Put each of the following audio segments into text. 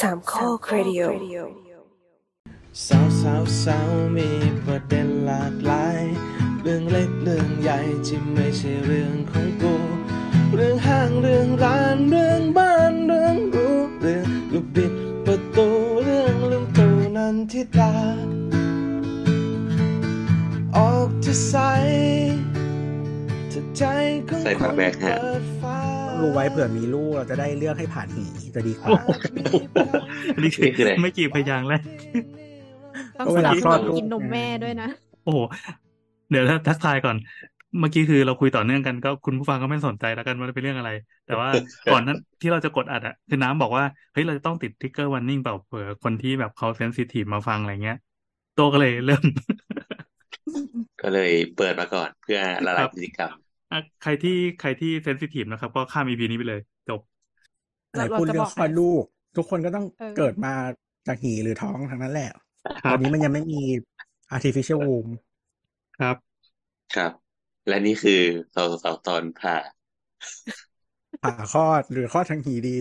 สามข้อครดิโอสาวสาวสาวมีประเด็นหลากหลาย เรื่องเล็กเรื่องใหญ่ที่ไม่ใช่เรื่องของกู เรื่องห้างเรื่องร้านเรื่องบ้านเรื่องรู้เรื่องลูกบิดประตูเรื่องลืมตูนันทิดาออกจะใสถ้าใจของใส่ผ้าแบกฮะเปิดฟ้า รู้ไว้เผื่อมีลูกเราจะได้เลือกให้ผ่านหีจะดีกว่าอันนี้นี่คืออะไรไม่กี่พยางค์แรกต้องก็สเวลานับสคลอดนุนลูกกินนมแม่ด้วยนะ โอ้โห เดี๋ยวทักทายก่อน เมื่อกี้คือเราคุยต่อเนื่องกันก็คุณผู้ฟังก็ไม่สนใจแล้วกันว่าเป็นเรื่องอะไร แต่ว่าก่อนนั้นที่เราจะกดอัดอะคือน้ำบอกว่าเฮ้ยเราจะต้องติดทิกเกอร์วันนิ่งเปล่าเผื่อคนที่แบบเขาเซนซิทีฟมาฟังอะไรเงี้ย โตก็เลยเริ่ม ก็เลยเปิดมาก่อนเพื่อละลายพฤติกรรมอะ ใครที่ใครที่เซนซิทีฟนะครับ ก็ข้ามอีพีนี้ไปเลยจบไหนเราพูดจะเรื่บอองกคลอดลูก ทุกคนก็ต้องเออเกิดมาจากหีหรือท้องทั้งนั้นแหละครัตอบนนี้มันยังไม่มี artificial womb ครับ ครับ และนี่คือสาวสาวตอนผ่าผ่าคลอดหรือคลอดทางหีดี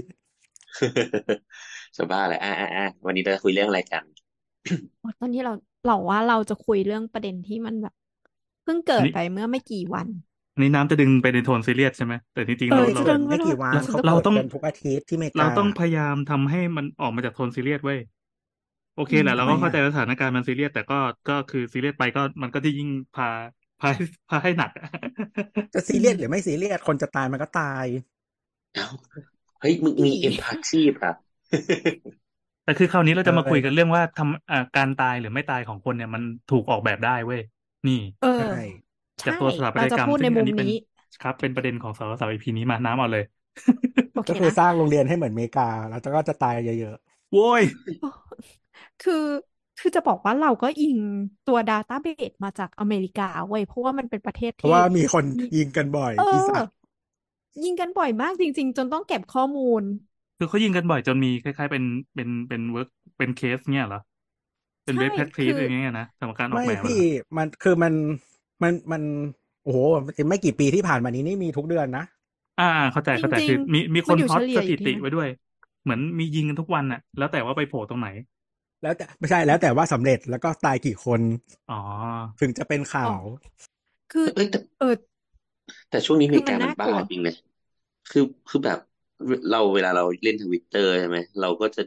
จะบ้าเลยอะอะอะวันนี้เราจะคุยเรื่องอะไรกันตอนที่เราเราว่าเราจะคุยเรื่องประเด็นที่มันแบบ เพิ่งเกิดนี่ไปเมื่อไม่กี่วัน อันนี้น้ำจะดึงไปในโทนซีเรียสใช่ไหมแต่จริงๆเอเราอเราจะดึเกิดงไม่กี่วันเราเขาเราต้องเปิดกันทุกอาทิตย์ที่อเมริกาเราต้องพยายามทำให้มันออกมาจากโทนซีเรียสเว้ยโอเคแหละอืมเราก็ทำไมเข้าใจอะว่าสถานการณ์มันซีเรียสแต่ก็ก็คือซีเรียสไปก็มันก็จะยิ่งพาพาพาให้หนักอะจะซีเรียสหรือไม่ซีเรียสคนจะตายมันก็ตายเอ้าเฮ้ยมึงมีเอ็มพัชีพอะแต่คือคราวนี้เราจะมาเออคุยกันเรื่องว่าทำอ่าการตายหรือไม่ตายของคนเนี่ยมันถูกออกแบบได้เว้ยนี่เออใช่ จากใช่ตัวสถาปัตเรายจะกรรมพูดในซึ่งมุอันมนี้เป็นนี้ครับ เป็นประเด็นของสาวสาวอีพีนี้มาน้ำเอาเลยโอเคก็คือนะสร้างโรงเรียนให้เหมือนอเมริกา แล้วก็จะตายเยอะโว้ย คือคือจะบอกว่าเราก็อิงตัวดาต้าเบสมาจากอเมริกาเว้ยเพราะว่ามันเป็นประเทศๆเพราะที่ว่ามีคนยิงกันบ่อยเออีอสัตว์ยิงกันบ่อยมากจริง ๆ จนต้องเก็บข้อมูล คือเขายิงกันบ่อยจนมีคล้าย ๆ เป็นเป็นเป็นเวิร์กเป็นเคสเนี่ยเหรอเป็นใช่เบสแพททีคืสออย่างเงี้ยนะสำหรับการออกไม่แบบอะพี่มันคือมัน มันมันโอ้โหไม่กี่ปีที่ผ่านมานี้นี่มีทุกเดือนนะอ่า เข้าใจเข้าใจจริงๆคือมีมีคมันนอยู่พล็อตเฉลี่สยอยู่ถิที่ตินั่นไว้ด้วย เหมือนมียิงกันทุกวันน่ะแล้วแต่ว่าไปโผล่ตรงไหน แล้วแต่ไม่ใช่แล้วแต่ว่าสำเร็จแล้วก็ตายกี่คนอ๋อถึงจะเป็นข่าว คือเอ้ยแต่เออแต่ช่วงนี้คือมันกามันน่ากลัวจริงเลยคือคือแบบเราเวลาเราเล่นทวิตเตอร์ใช่ไหมเราก็จะ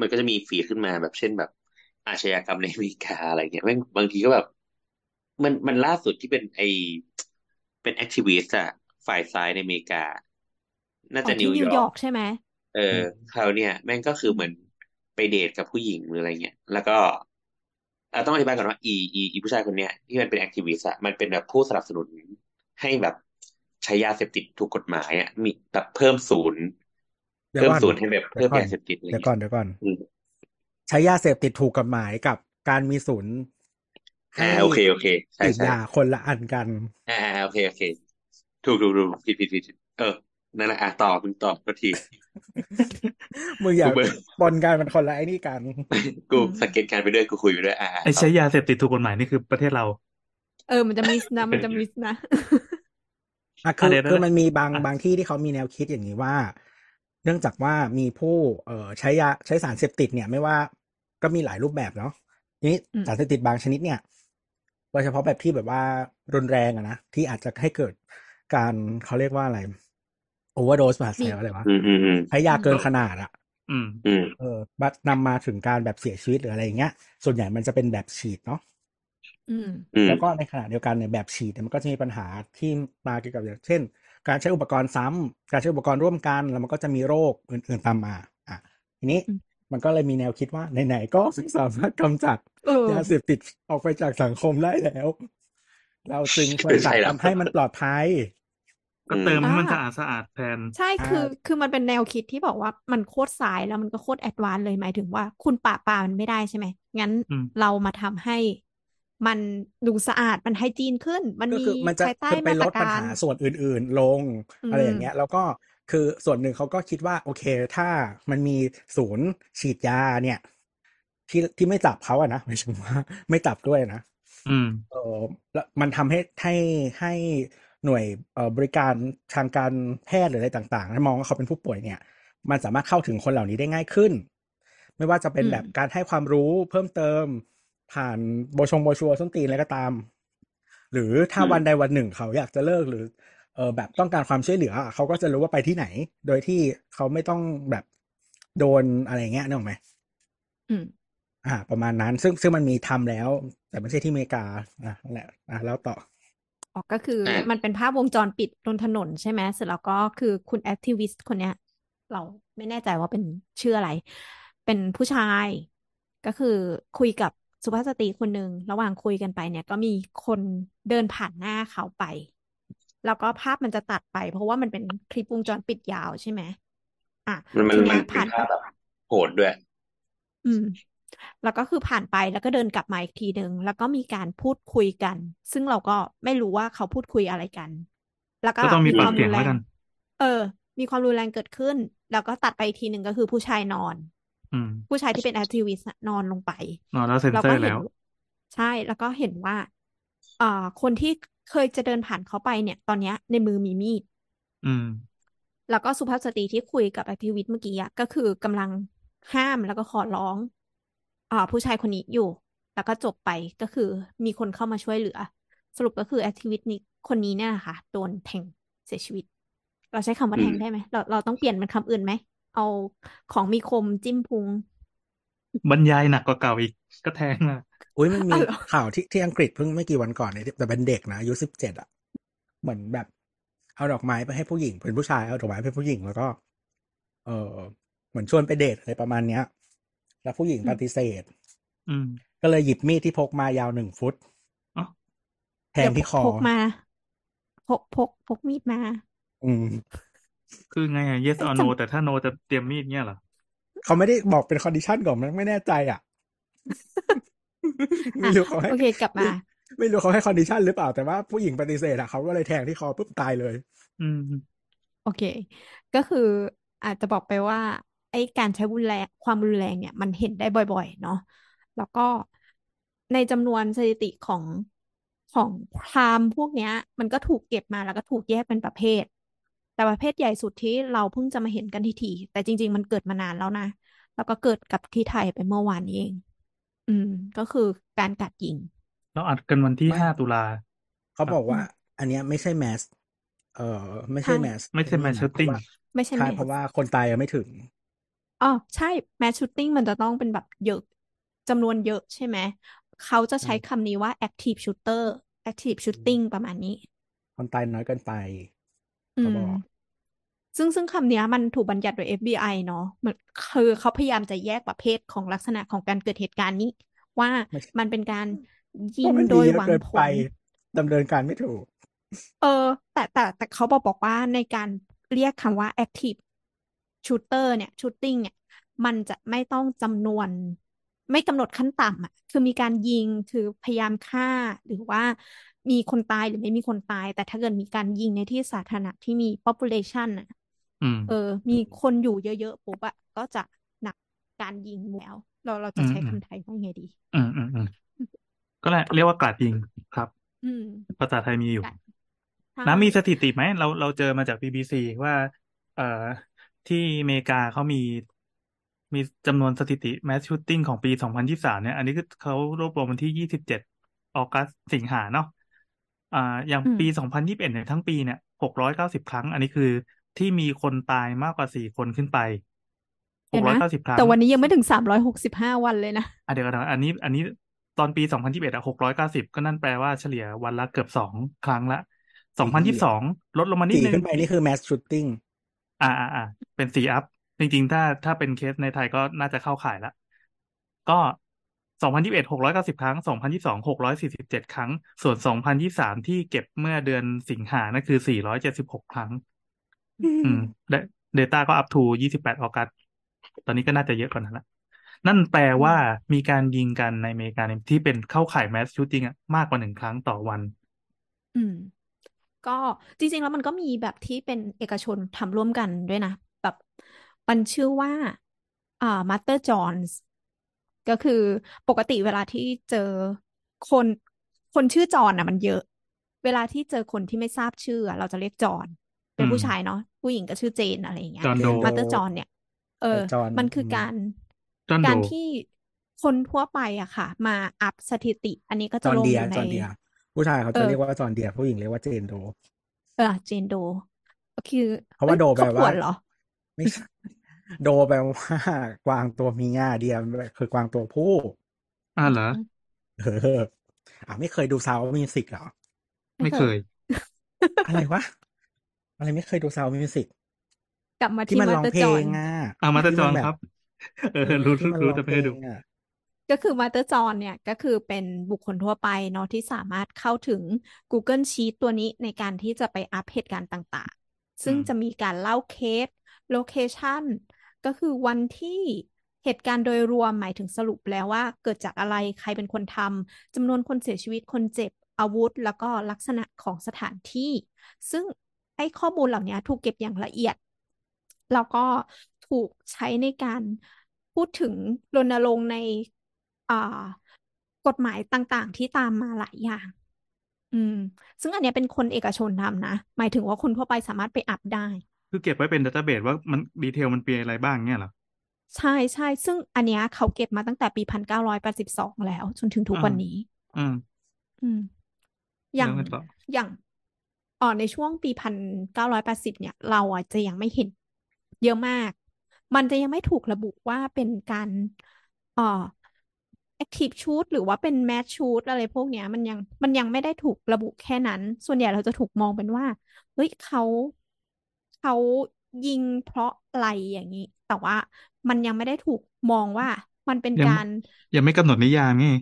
มันก็จะมี feed ขึ้นมาแบบเช่นแบบอาชญากรรมในอเมริกาอะไรเงี้ยแม่งบางทีก็แบบ มันมันล่าสุดที่เป็นไอเป็น activist อะฝ่ายซ้ายในอเมริกา น่าอ๋จะอนิที่วนิยวอยอร์ร์กกใช่ไหมเออคราวเนี้ยแม่งก็คือเหมือนไปเดทกับผู้หญิงหรืออะไรเงี้ยแล้วก็เอ่อต้องอธิบายก่อนว่าอีอีอีผู้ชายคนเนี้ยที่มันเป็น activist อะมันเป็นแบบผู้สนับสนุนให้แบบใช้ยาเสพติดถูกกฎหมายอะมีแบบเพิ่มศูนย์เดี๋ยวเพิ่มก่อนศูนย์ให้แบบเดี๋เพิ่ยวก่อนมยาเสพติดอะไรเดี๋ยวเงี้ก่อยนเดี๋ยวก่อนอืมใช้ยาเสพติดถูกกฎหมายกับการมีศูนย์ให้ อ่าโอเคโอเคใช่ติดใช่ยาคนละอันกันอ่าอ่าโอเคโอเค ถูกถูกถูกผิดผิดผิดผิดเออนั่นแหละอะต่อมึงต่อก็ทีมึงอย่ากูเบิร์ปนกันมันคนละไอ้นี่กัน กูอืมสังเกตการณ์ไปด้วยกูคุยไปด้วยอ่าไอ้ต่อใช้ยาเสพติดถูกกฎหมายนี่คือประเทศเรา เออมันจะมิสนะมันจะมิสนะอะคืออะเดี๋ยวคือมันมีบางอะบางที่ที่เขามีแนวคิดอย่างนี้ว่า เนื่องจากว่ามีผู้เอ่อใช้ยาใช้สารเสพติดเนี่ย ไม่ว่าก็มีหลายรูปแบบเนาะทีนี้อืมสารเสพติดบางชนิดเนี่ย โดยเฉพาะแบบที่แบบว่ารุนแรงอะนะ ที่อาจจะให้เกิดการเขาเรียกว่าอะไรโอเวอร์โดสภาษาไทยว่าอะไรวะอืมอืมอืมใช้ยาเกินขนาดอะอืมอืมเออบัดนำมาถึงการแบบเสียชีวิตหรืออะไรอย่างเงี้ย ส่วนใหญ่มันจะเป็นแบบฉีดเนาะอืมอืมแล้วก็ในขณะเดียวกันเนี่ยแบบฉีดเนี่ยมันก็จะมีปัญหาที่มาเกี่ยวกับอย่างเช่น การใช้อุปกรณ์ซ้ำการใช้อุปกรณ์ร่วมกัน แล้วมันก็จะมีโรคอื่น ๆตามมา อะทีนี้อื มมันก็เลยมีแนวคิดว่าไหนๆก็สามารถกำจัดเออยาเสพติดออกไปจากสังคมได้แล้ว เราจึงควรไม่จะใช่หรอกทำให้มันปลอดภัยก็เติมให้มันอ่าสะอาดสะอาดแทน ใช่คืออ่าคือมันเป็นแนวคิดที่บอกว่ามันโคตรสายแล้วมันก็โคตร advance เลยหมายถึงว่า คุณปราบปรามมันไม่ได้ใช่ไหมงั้นอืมเรามาทำให้ มันดูสะอาดมัน hygiene ขึ้น มันก็มีคือมันจะภายใต้คือมาตรการไปลดปัญการหาส่วนอื่นๆ ลงอืมอะไรอย่างเงี้ย แล้วก็ คือส่วนหนึ่งเขาก็คิดว่า โอเค ถ้ามันมีศูนย์ฉีดยาเนี่ย ที่ที่ไม่จับเขาอะนะไม่ใช่ว่า ไม่จับด้วยนะอืมเออแล้วมันทำให้ให้ให้หน่วยเอ่อบริการทางการแพทย์หรืออะไรต่างๆถ้ามองว่าเขาเป็นผู้ป่วยเนี่ย มันสามารถเข้าถึงคนเหล่านี้ได้ง่ายขึ้น ไม่ว่าจะเป็นอืมแบบการให้ความรู้เพิ่มเติม ผ่านโบชงโบชัวส้นตีนอะไรก็ตาม หรือถ้าอืมวันใดวันหนึ่งเขาอยากจะเลิกหรือ เออแบบต้องการความช่วยเหลือเขาก็จะรู้ว่าไปที่ไหน โดยที่เขาไม่ต้องแบบโดนอะไรเงี้ยนึกออกไหมอืม อ่า ประมาณนั้น ซึ่งซึ่งมันมีทำแล้ว แต่ไม่ใช่ที่อเมริกาอะนั่นแหละอะแล้วต่ออ๋อก็คืออะมันเป็นภาพวงจรปิดบนถนนใช่ไหมเสร็จแล้วก็คือคุณแอคทิวิสต์คนเนี้ย เราไม่แน่ใจว่าเป็นชื่ออะไร เป็นผู้ชาย ก็คือคุยกับสุภาพสตรีคนหนึ่งระหว่างคุยกันไปเนี่ย ก็มีคนเดินผ่านหน้าเขาไป แล้วก็ภาพมันจะตัดไป เพราะว่ามันเป็นคลิปวงจรปิดยาวใช่ไหมอะมันมันทีมัเนี้นยเป็นผ่านภาพแบบโหดด้วย อืม แล้วก็คือผ่านไปแล้วก็เดินกลับมาอีกทีหนึ่งแล้วก็มีการพูดคุยกัน ซึ่งเราก็ไม่รู้ว่าเขาพูดคุยอะไรกัน แล้วก็ก็ต้องมีมีปาคกวามเสีรุยงนแรแล้วงกัน เออ มีความรุนแรงเกิดขึ้น แล้วก็ตัดไปอีกทีหนึ่งก็คือผู้ชายนอนอืมผู้ชายที่เป็นแอคทิวิสต์นอนลงไปนอนแล้วเซ็นเราเซอก็ร์เห็แล้นวใช่ แล้วก็เห็นว่าอ่าคนที่ เคยจะเดินผ่านเขาไปเนี่ย ตอนเนี้ยในมือมีมีดอืม แล้วก็สุภาพสตรีที่คุยกับ activist เมื่อกี้อะก็คือกำลังห้ามแล้วก็ขอร้องอ่าผู้ชายคนนี้อยู่ แล้วก็จบไปก็คือมีคนเข้ามาช่วยเหลือ สรุปก็คือ activist นี้คนนี้เนี่ยนะคะโดนแทงเสียชีวิต เราใช้คำว่าอืแทงได้ไหมเราเราต้องเปลี่ยนเป็นคำอื่นไหมเอาของมีคมจิ้มพุง บรรยายหนักกว่าเก่าอีก ก็แทงอะอุ้ยมันมีอ๋อเหรอข่าวที่ที่อังกฤษเพิ่งไม่กี่วันก่อนเนี่ยแต่เป็นเด็กนะอายุสิบเจ็ดอะ เหมือนแบบ เอาดอกไม้ไปให้ผู้หญิง เป็นผู้ชายเอาดอกไม้ไปให้ผู้หญิงแล้วก็ เออเหมือนชวนไปเดทอะไรประมาณเนี้ย แล้วผู้หญิงอืมปฏิเสธ อืม ก็เลยหยิบมีดที่พกมายาวหนึ่งฟุตอ๋อแทงที่คอพกมา พกพกพกมีดมา อืม คือไงอะ yes เอ้ย or จ no แต่ถ้า no จะเตรียมมีดเงี้ยเหรอ เขาไม่ได้บอกเป็น condition ก่อนมันไม่แน่ใจอะำไม่อะรู้เขาให้โอเคกลับมา ไม่รู้เขาให้ condition หรือเปล่า แต่ว่าผู้หญิงปฏิเสธอะเขาก็เลยแทงที่คอปุ๊บตายเลย อืม โอเค ก็คืออาจจะบอกไปว่า ไอ้การใช้รุนแรงความรุนแรงเนี่ย มันเห็นได้บ่อย ๆ เนาะแล้วก็ในจำนวนสถิติของของ crime พวกเนี้ย มันก็ถูกเก็บมาแล้วก็ถูกแยกเป็นประเภท แต่ประเภทใหญ่สุดที่เราเพิ่งจะมาเห็นกันทีทีแต่จริง ๆ มันเกิดมานานแล้วนะ แล้วก็เกิดกับที่ไทยไปเมื่อวานนี้เอง อืม ก็คือการกัดยิง เราอัดกันวันที่ไม่ห้าตุลา เขาครับบอกว่า อันเนี้ยไม่ใช่แมส เอ่อ ไม่ใช่ใช่แมส ไม่ใช่นี่ mass นะ shooting เพราะว่าไม่ใช่ใช่แมเพราะสว่าคนตายยังไม่ถึงอ๋อใช่แมสชูตติ้งมันจะต้องเป็นแบบเยอะจำนวนเยอะใช่ไหม เขาจะใช้คำนี้ว่า active shooter active shooting ประมาณนี้ คนตายน้อยเกินไป อืเขาม บอก ซึ่งซึ่งคำเนี้ยมันถูกบัญญัติโดย FBI เนาะมันคือเขาพยายามจะแยกประเภทของลักษณะของการเกิดเหตุการณ์นี้ ว่าไม่ใช่มันเป็นการยิเพราะงมันโดมียเยอะหวังเกินผไปล ดำเนินการไม่ถูก เออแต่แต่แต่เขาบอกบอกว่าในการเรียกคำว่า active shooter เนี่ย shooting เนี่ย มันจะไม่ต้องจำนวน ไม่กำหนดขั้นต่ำอะ คือมีการยิงคือพยายามฆ่าหรือว่า มีคนตายหรือไม่มีคนตาย แต่ถ้าเกิดมีการยิงในที่สาธารณะที่มี population อะอืมเออ มีคนอยู่เยอะๆปุ๊บอะก็จะหนักการยิงแล้ว เราเราจะใช้อืมอืมคำไทยว่าไงดี อืมอืมอืมก็แหละเรียกว่ากราดยิงครับ อืมภาษาไทยมีอยู่กัดใช่น้ำมีสถิติไหมเราเราเจอมาจาก BBC ว่า เอ่อที่อเมริกาเขามีมีจำนวนสถิติ mass shooting ของปี 2023 เนี่ย อันนี้คือเขารวบรวมวันที่ 27 ออกัสสิงหาเนาะ อ่าอย่างอืม ปี2021เนี่ยทั้งปีเนี่ย690ครั้ง อันนี้คือที่มีคนตายมากกว่า4คนขึ้นไปเดี๋ยวนะ690ครั้งแต่วันนี้ยังไม่ถึงสามร้อยหกสิบห้าวันเลยนะ อะเดี๋ยวก่อนนะอันนี้ อันนี้ตอนปี2021อะ690ก็นั่นแปลว่าเฉลี่ยวันละเกือบสองครั้งละ2022ลดลงมานิดสี่นึง ขึ้นไปนี่คือ mass shooting อ่าอ่าอ่าเป็นสี่อัพ จริง ๆ ถ้าถ้าเป็นเคสในไทยก็น่าจะเข้าข่ายละ ก็ สองพันยี่สิบเอ็ดหกร้อยเก้าสิบครั้งสองพันยี่สองหกร้อยสี่สิบเจ็ดครั้ง ส่วนสองพันยี่สามที่เก็บเมื่อเดือนสิงหานั่นคือสี่ร้อยเจ็ดสิบหกครั้ง อืมเดต้าก็อัพทูยี่สิบแปดออกัสตอนนี้ก็น่าจะเยอะกว่านั้นละนั่นแปลว่ามีการยิงกันในอเมริกาเนี่ยที่เป็นเข้าข่ายแมสชูตติ้งอะมากกว่าหนึ่งครั้งต่อวัน อืม ก็จริง ๆ แล้วมันก็มีแบบที่เป็นเอกชนทำร่วมกันด้วยนะ แบบมันชื่อว่าอ่ามาสเตอร์จอห์นส์ ก็คือปกติเวลาที่เจอคนคนชื่อจอห์นอะ มันเยอะ เวลาที่เจอคนที่ไม่ทราบชื่ออะเราจะเรียกจอห์นเป็นอืมผู้ชายเนาะผู้หญิงก็ชื่อเจนอะไรอย่างเงี้ยจอห์นโดมาสเตอร์จอห์นเนี่ย เออแต่จอห์นมันคืออืมการจอห์นโดการที่คนทั่วไปอะค่ะ มาอัพสถิติ อันนี้ก็จจะอห์นลงเดีอยยู่ในจอห์นเดียผู้ชายเขาเอจะอเรียกว่าจอห์นเดียผู้หญิงเรียกว่าเจนโด เออเจนโดก็คือเพราะว่าอ้ยโดแปลเขาผว่าวนเหรอไม่ใช่ โดแปลว่ากวางตัวเมียเดียคือกวางตัวผู้อ่าเหรอเอออะไม่เคยดูซาวมิวสิกเหรอ ไม่เคย อะไรวะ อะไรไม่เคยดูซาวมิวสิกกลับมาที่ที่มันมาร้องเตอร์เพลจอห์งนอะอ่ามาตาจที่อมันนแบบครับ เอเอออรู้ที่รู้มันร้องรู้แต่เพไม่ลเคยดูงอะก็คือมาเตอร์จอห์นเนี่ยก็คือเป็นบุคคลทั่วไปเนาะที่สามารถเข้าถึง Google Sheet ตัวนี้ในการที่จะไปอัปเหตุการณ์ต่าง ๆ ซึ่งอืมจะมีการเล่าเคสโลเคชัน ก็คือวันที่เหตุการณ์โดยรวมหมายถึงสรุปแล้วว่า เกิดจากอะไรใครเป็นคนทำจำนวนคนเสียชีวิตคนเจ็บอาวุธ แล้วก็ลักษณะของสถานที่ ซึ่งไอ้ข้อมูลเหล่านี้ถูกเก็บอย่างละเอียด แล้วก็ถูกใช้ในการพูดถึงรณรงค์ในกฎหมายต่างๆ ที่ตามมาหลายอย่าง อืม ซึ่งอันนี้เป็นคนเอกชนทำนะ หมายถึงว่าคนทั่วไปสามารถไปอัพได้ คือเก็บไว้เป็นดัตต้าเบสว่ามันดีเทลมันเปลี่ยนอะไรบ้างเนี่ยเหรอ ใช่ใช่ ซึ่งอันเนี้ยเขาเก็บมาตั้งแต่ปีพันเก้าร้อยแปดสิบสองแล้ว จนถึงทุกอ่าวันนี้ อืม อืม อย่างแล้วไงต่ออย่างอ๋อในช่วงปีพันเก้าร้อยแปดสิบเนี่ย เราอะจะยังไม่เห็น เยอะมาก มันจะยังไม่ถูกระบุว่าเป็นการเอ่อ active shoot หรือว่าเป็น mass shoot อะไรพวกเนี้ย มันยังมันยังไม่ได้ถูกระบุแค่นั้น ส่วนใหญ่เราจะถูกมองเป็นว่า เฮ้ยเขา เขายิงเพราะอะไรอย่างนี้ แต่ว่ามันยังไม่ได้ถูกมองว่ามันเป็นยังการ ยังไม่กำหนดนิยามนี่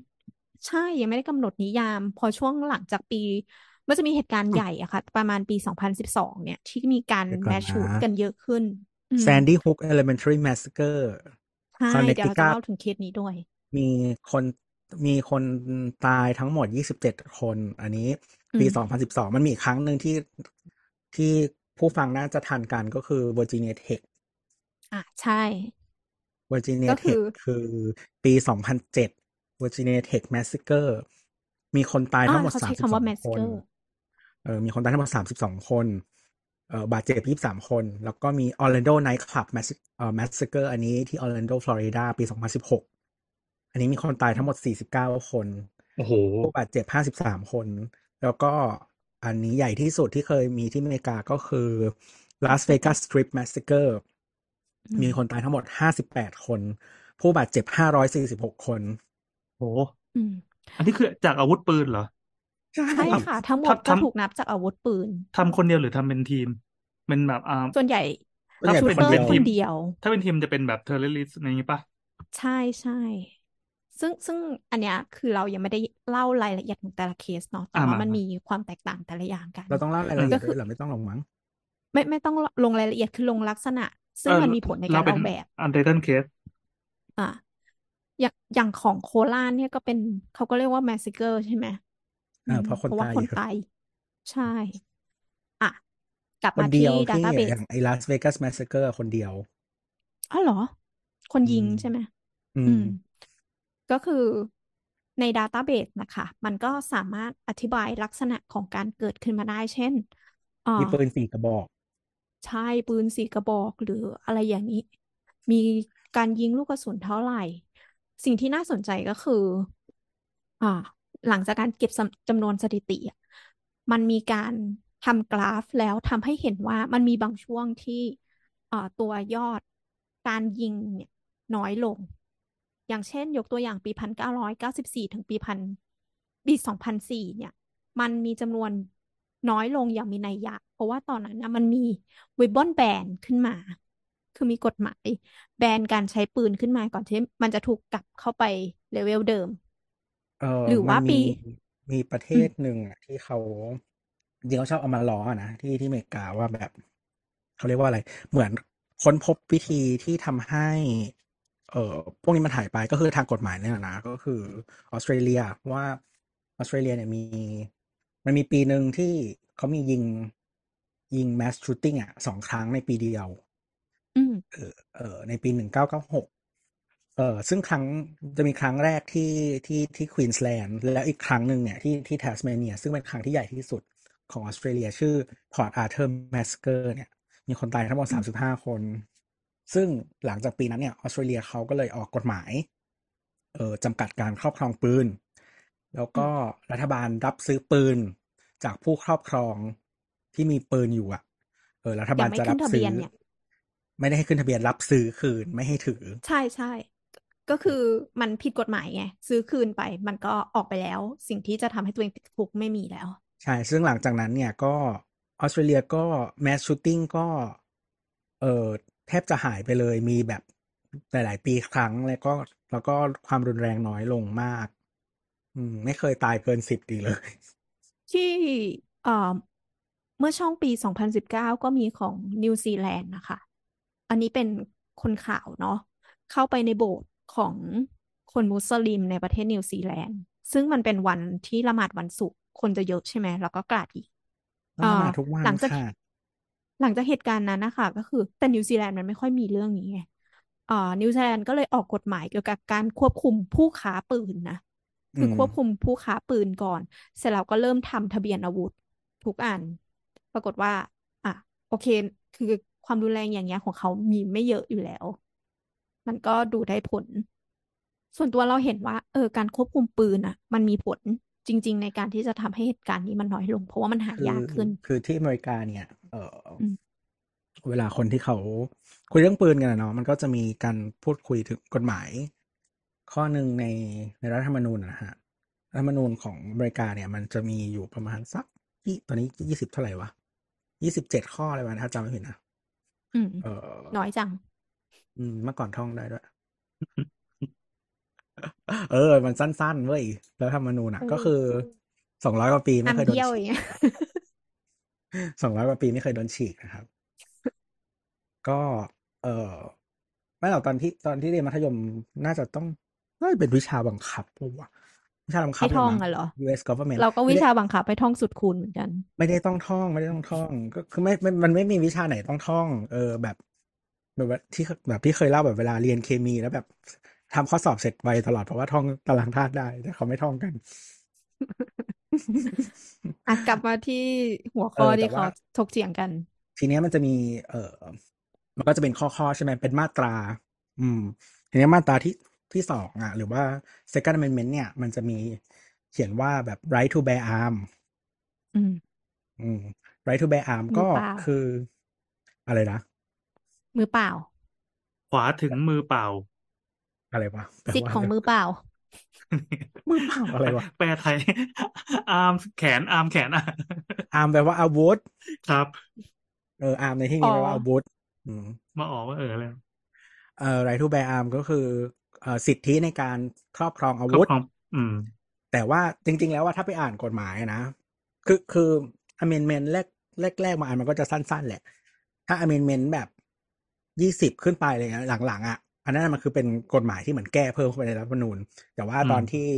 ใช่ยังไม่ได้กำหนดนิยาม พอช่วงหลังจากปีมันจะมีเหตุการณ์ใหญ่อะค่ะ ประมาณปี 2012 เนี่ย ที่มีการเดี๋ยวก่อนแมชชูตนะกันเยอะขึ้นอืม Sandy Hook Elementary Massacre ใช่เดี๋ยวเราจะ Connecticut เล่าถึงเคสนี้ด้วย มีคนมีคนตายทั้งหมด 27 คน อันนี้ปีอืม2012 มันมีอีกครั้งหนึ่งที่ที่ ผู้ฟังน่าจะทันกันก็คือ Virginia Tech อะใช่ Virginia ก็คือ Tech คือปี 2007 Virginia Tech Massacre มีคนตายอ่าทั้งหมดเขาใช้คำว่า32 คน massacre เออมีคนตายทั้งหมด 32 คน เอ่อบาดเจ็บ 23 คน แล้วก็มี Orlando Night Club Mass- เอ่อ Massacre อันนี้ที่ Orlando Florida ปี 2016 อันนี้มีคนตายทั้งหมด 49 คน โอ้โหผู้บาดเจ็บ 53 คน แล้วก็ อันนี้ใหญ่ที่สุดที่เคยมีที่อเมริกาก็คือ Las Vegas Strip Massacre อืมมีคนตายทั้งหมด 58 คน ผู้บาดเจ็บ 546 คนโอ้โหอืมอันนี้คือจากอาวุธปืนเหรอ ใช่ค่ะ ทั้งหมดทำก็ทำถูกนับจากอาวุธปืน ทำคนเดียวหรือทำเป็นทีม เป็นแบบอ่าส่วนใหญ่ส่วนใหญ่ชูเป็นเตอคนร์เดียวคนเดียว ถ้าเป็นทีมจะเป็นแบบเทอร์เรลิสอะไรอย่างงี้ป่ะใช่ใช่ ซึ่งซึ่งอันเนี้ยคือเรายังไม่ได้เล่ารายละเอียดของแต่ละเคสเนาะแต่อ่าว่ามามันมามีความแตกต่างแต่ละอย่างกัน เราต้องเล่ารายละเอียก็ดคือด้วยเหรอไม่ต้องลงมั้งไม่ไม่ต้องลงรายละเอียดคือลงลักษณะ ซึ่งเออมันมีผลในเราการเป็นออกแบบuntitled caseอะอย่างอย่างของโคราชเนี่ยก็เป็นเขาก็เรียกว่า massacre ใช่ไหมเออเพราะคนเพราะว่าตายคนเยอะตายใช่ อะ กลับคนมาเดีที่ยวที่ database อย่างไอ้ Las Vegas Massacre คนเดียวอ๋อเหรอ คนยิงอืมใช่ไหมอือืมม ก็คือใน Database นะคะ มันก็สามารถอธิบายลักษณะของการเกิดขึ้นมาได้ เช่นอ่มีาปืนสี่กระบอก ใช่ปืนสี่กระบอกหรืออะไรอย่างนี้ มีการยิงลูกกระสุนเท่าไหร่ สิ่งที่น่าสนใจก็คือ อ่า หลังจากการเก็บสำจำนวนสถิติอะมันมีการทำกราฟแล้วทำให้เห็นว่ามันมีบางช่วงที่อ่าตัวยอดการยิงเนี่ยน้อยลง อย่างเช่น ยกตัวอย่างปีพันเก้าร้อยเก้าสิบสี่ถึงปีพันปีสองพันสี่เนี่ย มันมีจำนวนน้อยลงอย่างมีนัยยะ เพราะว่าตอนนั้นนะมันมีเวบอนแบนขึ้นมา คือมีกฎหมาย แบนการใช้ปืนขึ้นมาก่อนที่มันจะถูกกลับเข้าไปเลเวลเดิมเออหรือมัว่านปีมีมีประเทอืมศหนึ่งอะที่เขาจริงๆเขาชอบเอามาล้ออะนะที่ที่อเมริกาว่าแบบ เขาเรียกว่าอะไร เหมือนค้นพบวิธีที่ทำให้ เอ่อพวกนี้มันหายไปก็คือทางกฎหมายเนี่ยนะก็คือออสเตรเลียว่าออสเตรเลียเนี่ยมี มันมีปีหนึ่งที่เขามียิงยิง mass shooting อะสองครั้งในปีเดียวอืมเออเออในปีหนึ่งเก้าเก้าหกเออซึ่งครั้งจะมีครั้งแรกที่ที่ที่ควีนสแลนด์แล้วอีกครั้งหนึ่งเนี่ยที่ที่แทสเมเนีย ซึ่งเป็นครั้งที่ใหญ่ที่สุดของออสเตรเลีย ชื่อ Port Arthur massacre เนี่ย มีคนตายทั้งหมดอืสามมสิบห้าคน ซึ่งหลังจากปีนั้นเนี่ยออสเตรเลียเขาก็เลยออกกฎหมายเออจำกัดการครอบครองปืน แล้วก็รัฐบาลรับซื้อปืน จากผู้ครอบครองที่มีปืนอยู่อะ เออรัฐบาลยังไม่จะรับขึ้นทะซื้เบีอยนเนี่ยไม่ได้ให้ขึ้นทะเบียนรับซื้อคืนไม่ให้ถือ ใช่ใช่ก็คือมันผิดกฎหมายไงซื้อคืนไป มันก็ออกไปแล้ว สิ่งที่จะทำให้ตัวเองติดคุกไม่มีแล้ว ใช่ ซึ่งหลังจากนั้นเนี่ยก็ออสเตรเลียก็ mass shooting ก็เออ แทบจะหายไปเลยมีแบบหลายๆปีครั้งแล้วก็แล้วก็ความรุนแรงน้อยลงมาก อืม ไม่เคยตายเกินสิบดีเลย ที่เอ่อเมื่อช่วงปี 2019 ก็มีของนิวซีแลนด์นะคะ อันนี้เป็นคนข่าวเนาะเข้าไปในโบสถ์ของคนมุสลิมในประเทศนิวซีแลนด์ ซึ่งมันเป็นวันที่ละหมาดวันศุกร์คนจะเยอะใช่ไหม แล้วก็กราดอีกต้องละหมาดเอ่อทุกวันหลังจากค่ะ หลังจากเหตุการณ์นั้นนะคะก็คือแต่นิวซีแลนด์มันไม่ค่อยมีเรื่องนี้ไงอ่อนิวซีแลนด์ก็เลยออกกฎหมายเกี่ยวกับการควบคุมผู้ค้าปืนนะคือควบคุมผู้ค้าปืนก่อน เสร็จแล้วก็เริ่มทำทะเบียนอาวุธ ทุกอัน ปรากฏว่า อะโอเค คือความรุนแรงอย่างเงี้ยของเขามีไม่เยอะอยู่แล้ว มันก็ดูได้ผล ส่วนตัวเราเห็นว่า เออการควบคุมปืนอะ มันมีผล จริง ๆ ในการที่จะทำให้เหตุการณ์นี้มันน้อยลง เพราะว่ามันหาคือยากขึ้น คือที่อเมริกาเนี่ย เอออมเวลาคนที่เขาคุยเรื่องปืนกันอะเนาะมันก็จะมีการพูดคุยถึงกฎหมาย ข้อหนึ่งในในรัฐธรรมนูญอะนะฮะรัฐธรรมนูญของอเมริกาเนี่ย มันจะมีอยู่ประมาณสักยี่ตอนนี้ยี่สิบเท่าไหร่วะยี่สิบเจ็ดข้ออะไรวะถ้าจำไม่ผิดนะอืมเออน้อยจัง อืมเมื่อก่อนท่องได้ด้วย เออ มันสั้นๆเว้ยแล้วธรรมนูญอะเออก็คือสองร้อยกว่าปีไม่อันเคยโดนเดียวอฉีย่างกเงี้ยสองร้อยกว่าปีไม่เคยโดนฉีกนะครับ ก็ เออไม่หรอกตอนที่ตอนที่เรียนมัธยมน่าจะต้องน่าจะเป็นวิชาบังคับปะวะวิชาบังคับให้เลยท่องมั้งอะเหรอ U.S. government เราก็ไม่วิได้ชาบังคับไปท่องสุดคูณเหมือนกัน ไม่ได้ต้องท่องไม่ได้ต้องท่อง ก็คือไม่ไม่มันไม่มีวิชาไหนต้องท่อง เออแบบ แบบว่าที่แบบที่เคยเล่าแบบเวลาเรียนเคมีแล้วแบบ ทำข้อสอบเสร็จไวตลอดเพราะว่าท่องตารางธาตุได้ แต่เขาไม่ท่องกันอะกลับมาที่หัวเอข้ออแต่ที่ว่าเขาถกเถียงกัน ทีเนี้ยมันจะมี เออมันก็จะเป็นข้อข้อใช่ไหมเป็นมาตรา อืม ทีเนี้ยมาตราที่ที่สองอะ หรือว่า second amendment เนี่ย มันจะมีเขียนว่าแบบ right to bear arm อืม อืม right to bear arm มือก็เปล่าคือ อะไรนะ มือเปล่า ขวาถึงมือเปล่า อะไรวะแปลสิทธิ์ว่าของอะไรมือเปล่า มือเปล่าอะไรวะแปลไทย อาร์มแขนอาร์มแขนอะ arm แปลว่าอาวุธครับ เออ arm ในที่อ๋นี้อแปลว่าอาวุธอืมมาออกว่าเอออะไรเอ่อ right to bear arm ก็คือเอ่อสิทธิในการครอบครองอาครอบวุธครองอืม แต่ว่าจริง ๆ แล้วว่าถ้าไปอ่านกฎหมายนะ คือคือ amendment แรกแรกแรกมาอ่านมันก็จะสั้น ๆ แหละ ถ้า amendment แบบยี่สิบขึ้นไปอะไรเงี้ยหลังๆอะ อันนั้นมันคือเป็นกฎหมายที่เหมือนแก้เพิ่มเข้าไปในรัฐธรรมนูญ แต่ว่าอืมตอนที่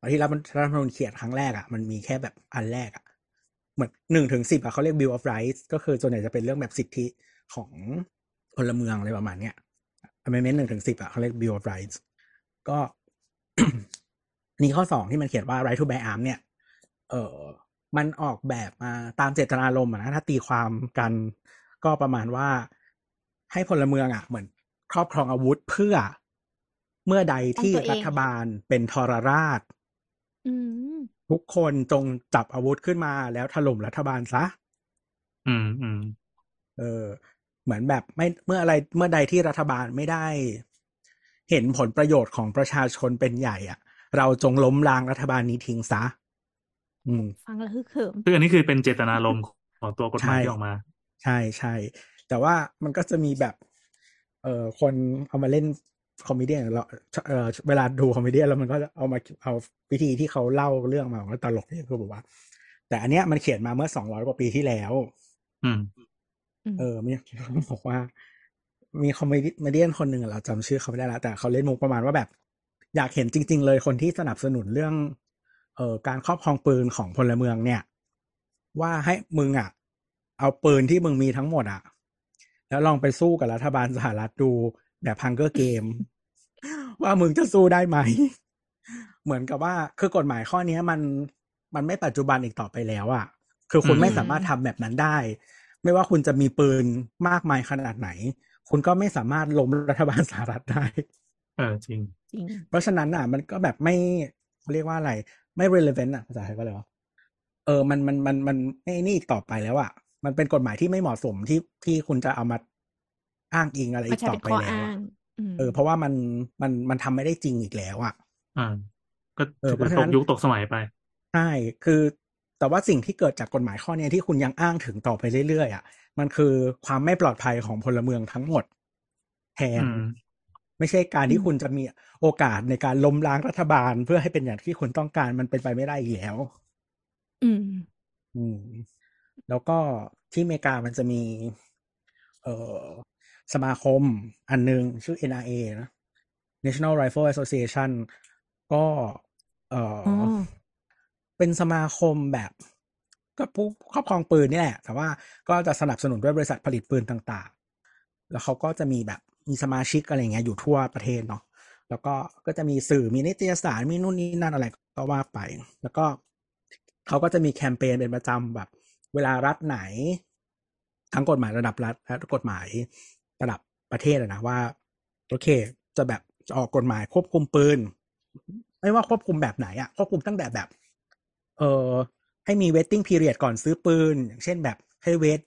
ตอนที่รัฐรัฐธรรมนูญเขียนครั้งแรกอะมันมีแค่แบบอันแรกอะเหมือนหนึ่งถึงสิบอะเขาเรียก bill of rights ก็คือส่วนใหญ่จะเป็นเรื่องแบบสิทธิของพลเมืองอะไรประมาณเนี้ย amendment หนึ่งถึงสิบอะเขาเรียก bill of rights ก็นี่ข้อสองที่มันเขียนว่า right to bear arm เนี่ย เออมันออกแบบมาตามเจตนารมณ์อะนะถ้าตีความกันก็ประมาณว่าให้พลเมืองอะ เหมือน ครอบครองอาวุธเพื่อ เมื่อใดที่ป้องตัวเองรัฐบาลเป็นทรราชอืมทุกคนจงจับอาวุธขึ้นมาแล้วถล่มรัฐบาลซะ อืมอืมเออ เหมือนแบบไม่เมื่ออะไรเมื่อใดที่รัฐบาลไม่ได้ เห็นผลประโยชน์ของประชาชนเป็นใหญ่อะ เราจงล้มล้างรัฐบาลนี้ทิ้งซะ อืม ฟังแล้วคือเขิมซึ่งอันนี้คือเป็นเจตนารมณ์ของตัวกฎหมายใช่ที่ออกมา ใช่ใช่แต่ว่ามันก็จะมีแบบ เอ่อคนเอามาเล่น comedy เราเอ่อเวลาดู comedy แล้วมันก็จะเอามาเอาวิธีที่เขาเล่าเรื่องมามันก็ตลกนี่คือแบบว่า แต่อันเนี้ยมันเขียนมาเมื่อสองร้อยกว่าปีที่แล้ว อืมอืมเออมีเขาบอกว่า มี comedy คนหนึ่งอะเราจำชื่อเขาไม่ได้แล้วแต่เขาเล่นมุกประมาณว่าแบบ อยากเห็นจริง ๆ เลยคนที่สนับสนุนเรื่อง เอ่อการครอบครองปืนของพลเมืองเนี่ย ว่าให้มึงอะ เอาปืนที่มึงมีทั้งหมดอะ แล้วลองไปสู้กับรัฐบาลสหรัฐดูแบบ Hunger Game ว่ามึงจะสู้ได้ไหม เหมือนกับว่าคือกฎหมายข้อเนี้ยมันมันไม่ปัจจุบันอีกต่อไปแล้วอะ คือคุณอืมไม่สามารถทำแบบนั้นได้ ไม่ว่าคุณจะมีปืนมากมายขนาดไหน คุณก็ไม่สามารถล้มรัฐบาลสหรัฐได้เออจริงจริง เพราะฉะนั้นอะ มันก็แบบไม่เรียกว่าอะไร ไม่ relevant อะภาษาไทยก็เลยวะเออมันมันมันมันไม่นี่อีกต่อไปแล้วอะ มันเป็นกฎหมายที่ไม่เหมาะสมที่ที่คุณจะเอามาอ้างอิงอะไรมาอีกใช้ต่อเป็นไปข้อแล้วอ้าอะงอืมเออ เพราะว่ามันมันมันทำไม่ได้จริงอีกแล้วอะอ่าก็เออเพถืราะอฉะตนั้กนยุคตกสมัยไปใช่คือแต่ว่าสิ่งที่เกิดจากกฎหมายข้อเนี้ยที่คุณยังอ้างถึงต่อไปเรื่อยๆอะ มันคือความไม่ปลอดภัยของพลเมืองทั้งหมด แทนอืมไม่ใช่การอืที่มคุณจะมีโอกาสในการล้มล้างรัฐบาลเพื่อให้เป็นอย่างที่คุณต้องการมันเป็นไปไม่ได้อีกแล้ว อืม อืม แล้วก็ที่อเมริกามันจะมี เออสมาคมอันหนึง ชื่อ NRA นะ National Rifle Association ก็เออเป็นสมาคมแบบ ก็ผู้ครอบครองปืนนี่แหละ แต่ว่าก็จะสนับสนุนด้วยบริษัทผลิตปืนต่างๆ แล้วเขาก็จะมีแบบมีสมาชิกอะไรเงี้ยอยู่ทั่วประเทศเนาะแล้วก็ก็จะมีสื่อมีนิตยสารมีนู่นนี่นั่นอะไรก็ว่าไป แล้วก็เขาก็จะมีแคมเปญเป็นประจำแบบ เวลารัฐไหน ทั้งกฎหมายระดับรัฐและกฎหมายระดับประเทศอะนะว่า โอเค จะแบบจะออกกฎหมายควบคุมปืน ไม่ว่าควบคุมแบบไหนอะควบคุมตั้งแต่แบบ เออให้มี waiting period ก่อนซื้อปืน อย่างเช่นแบบให้เวท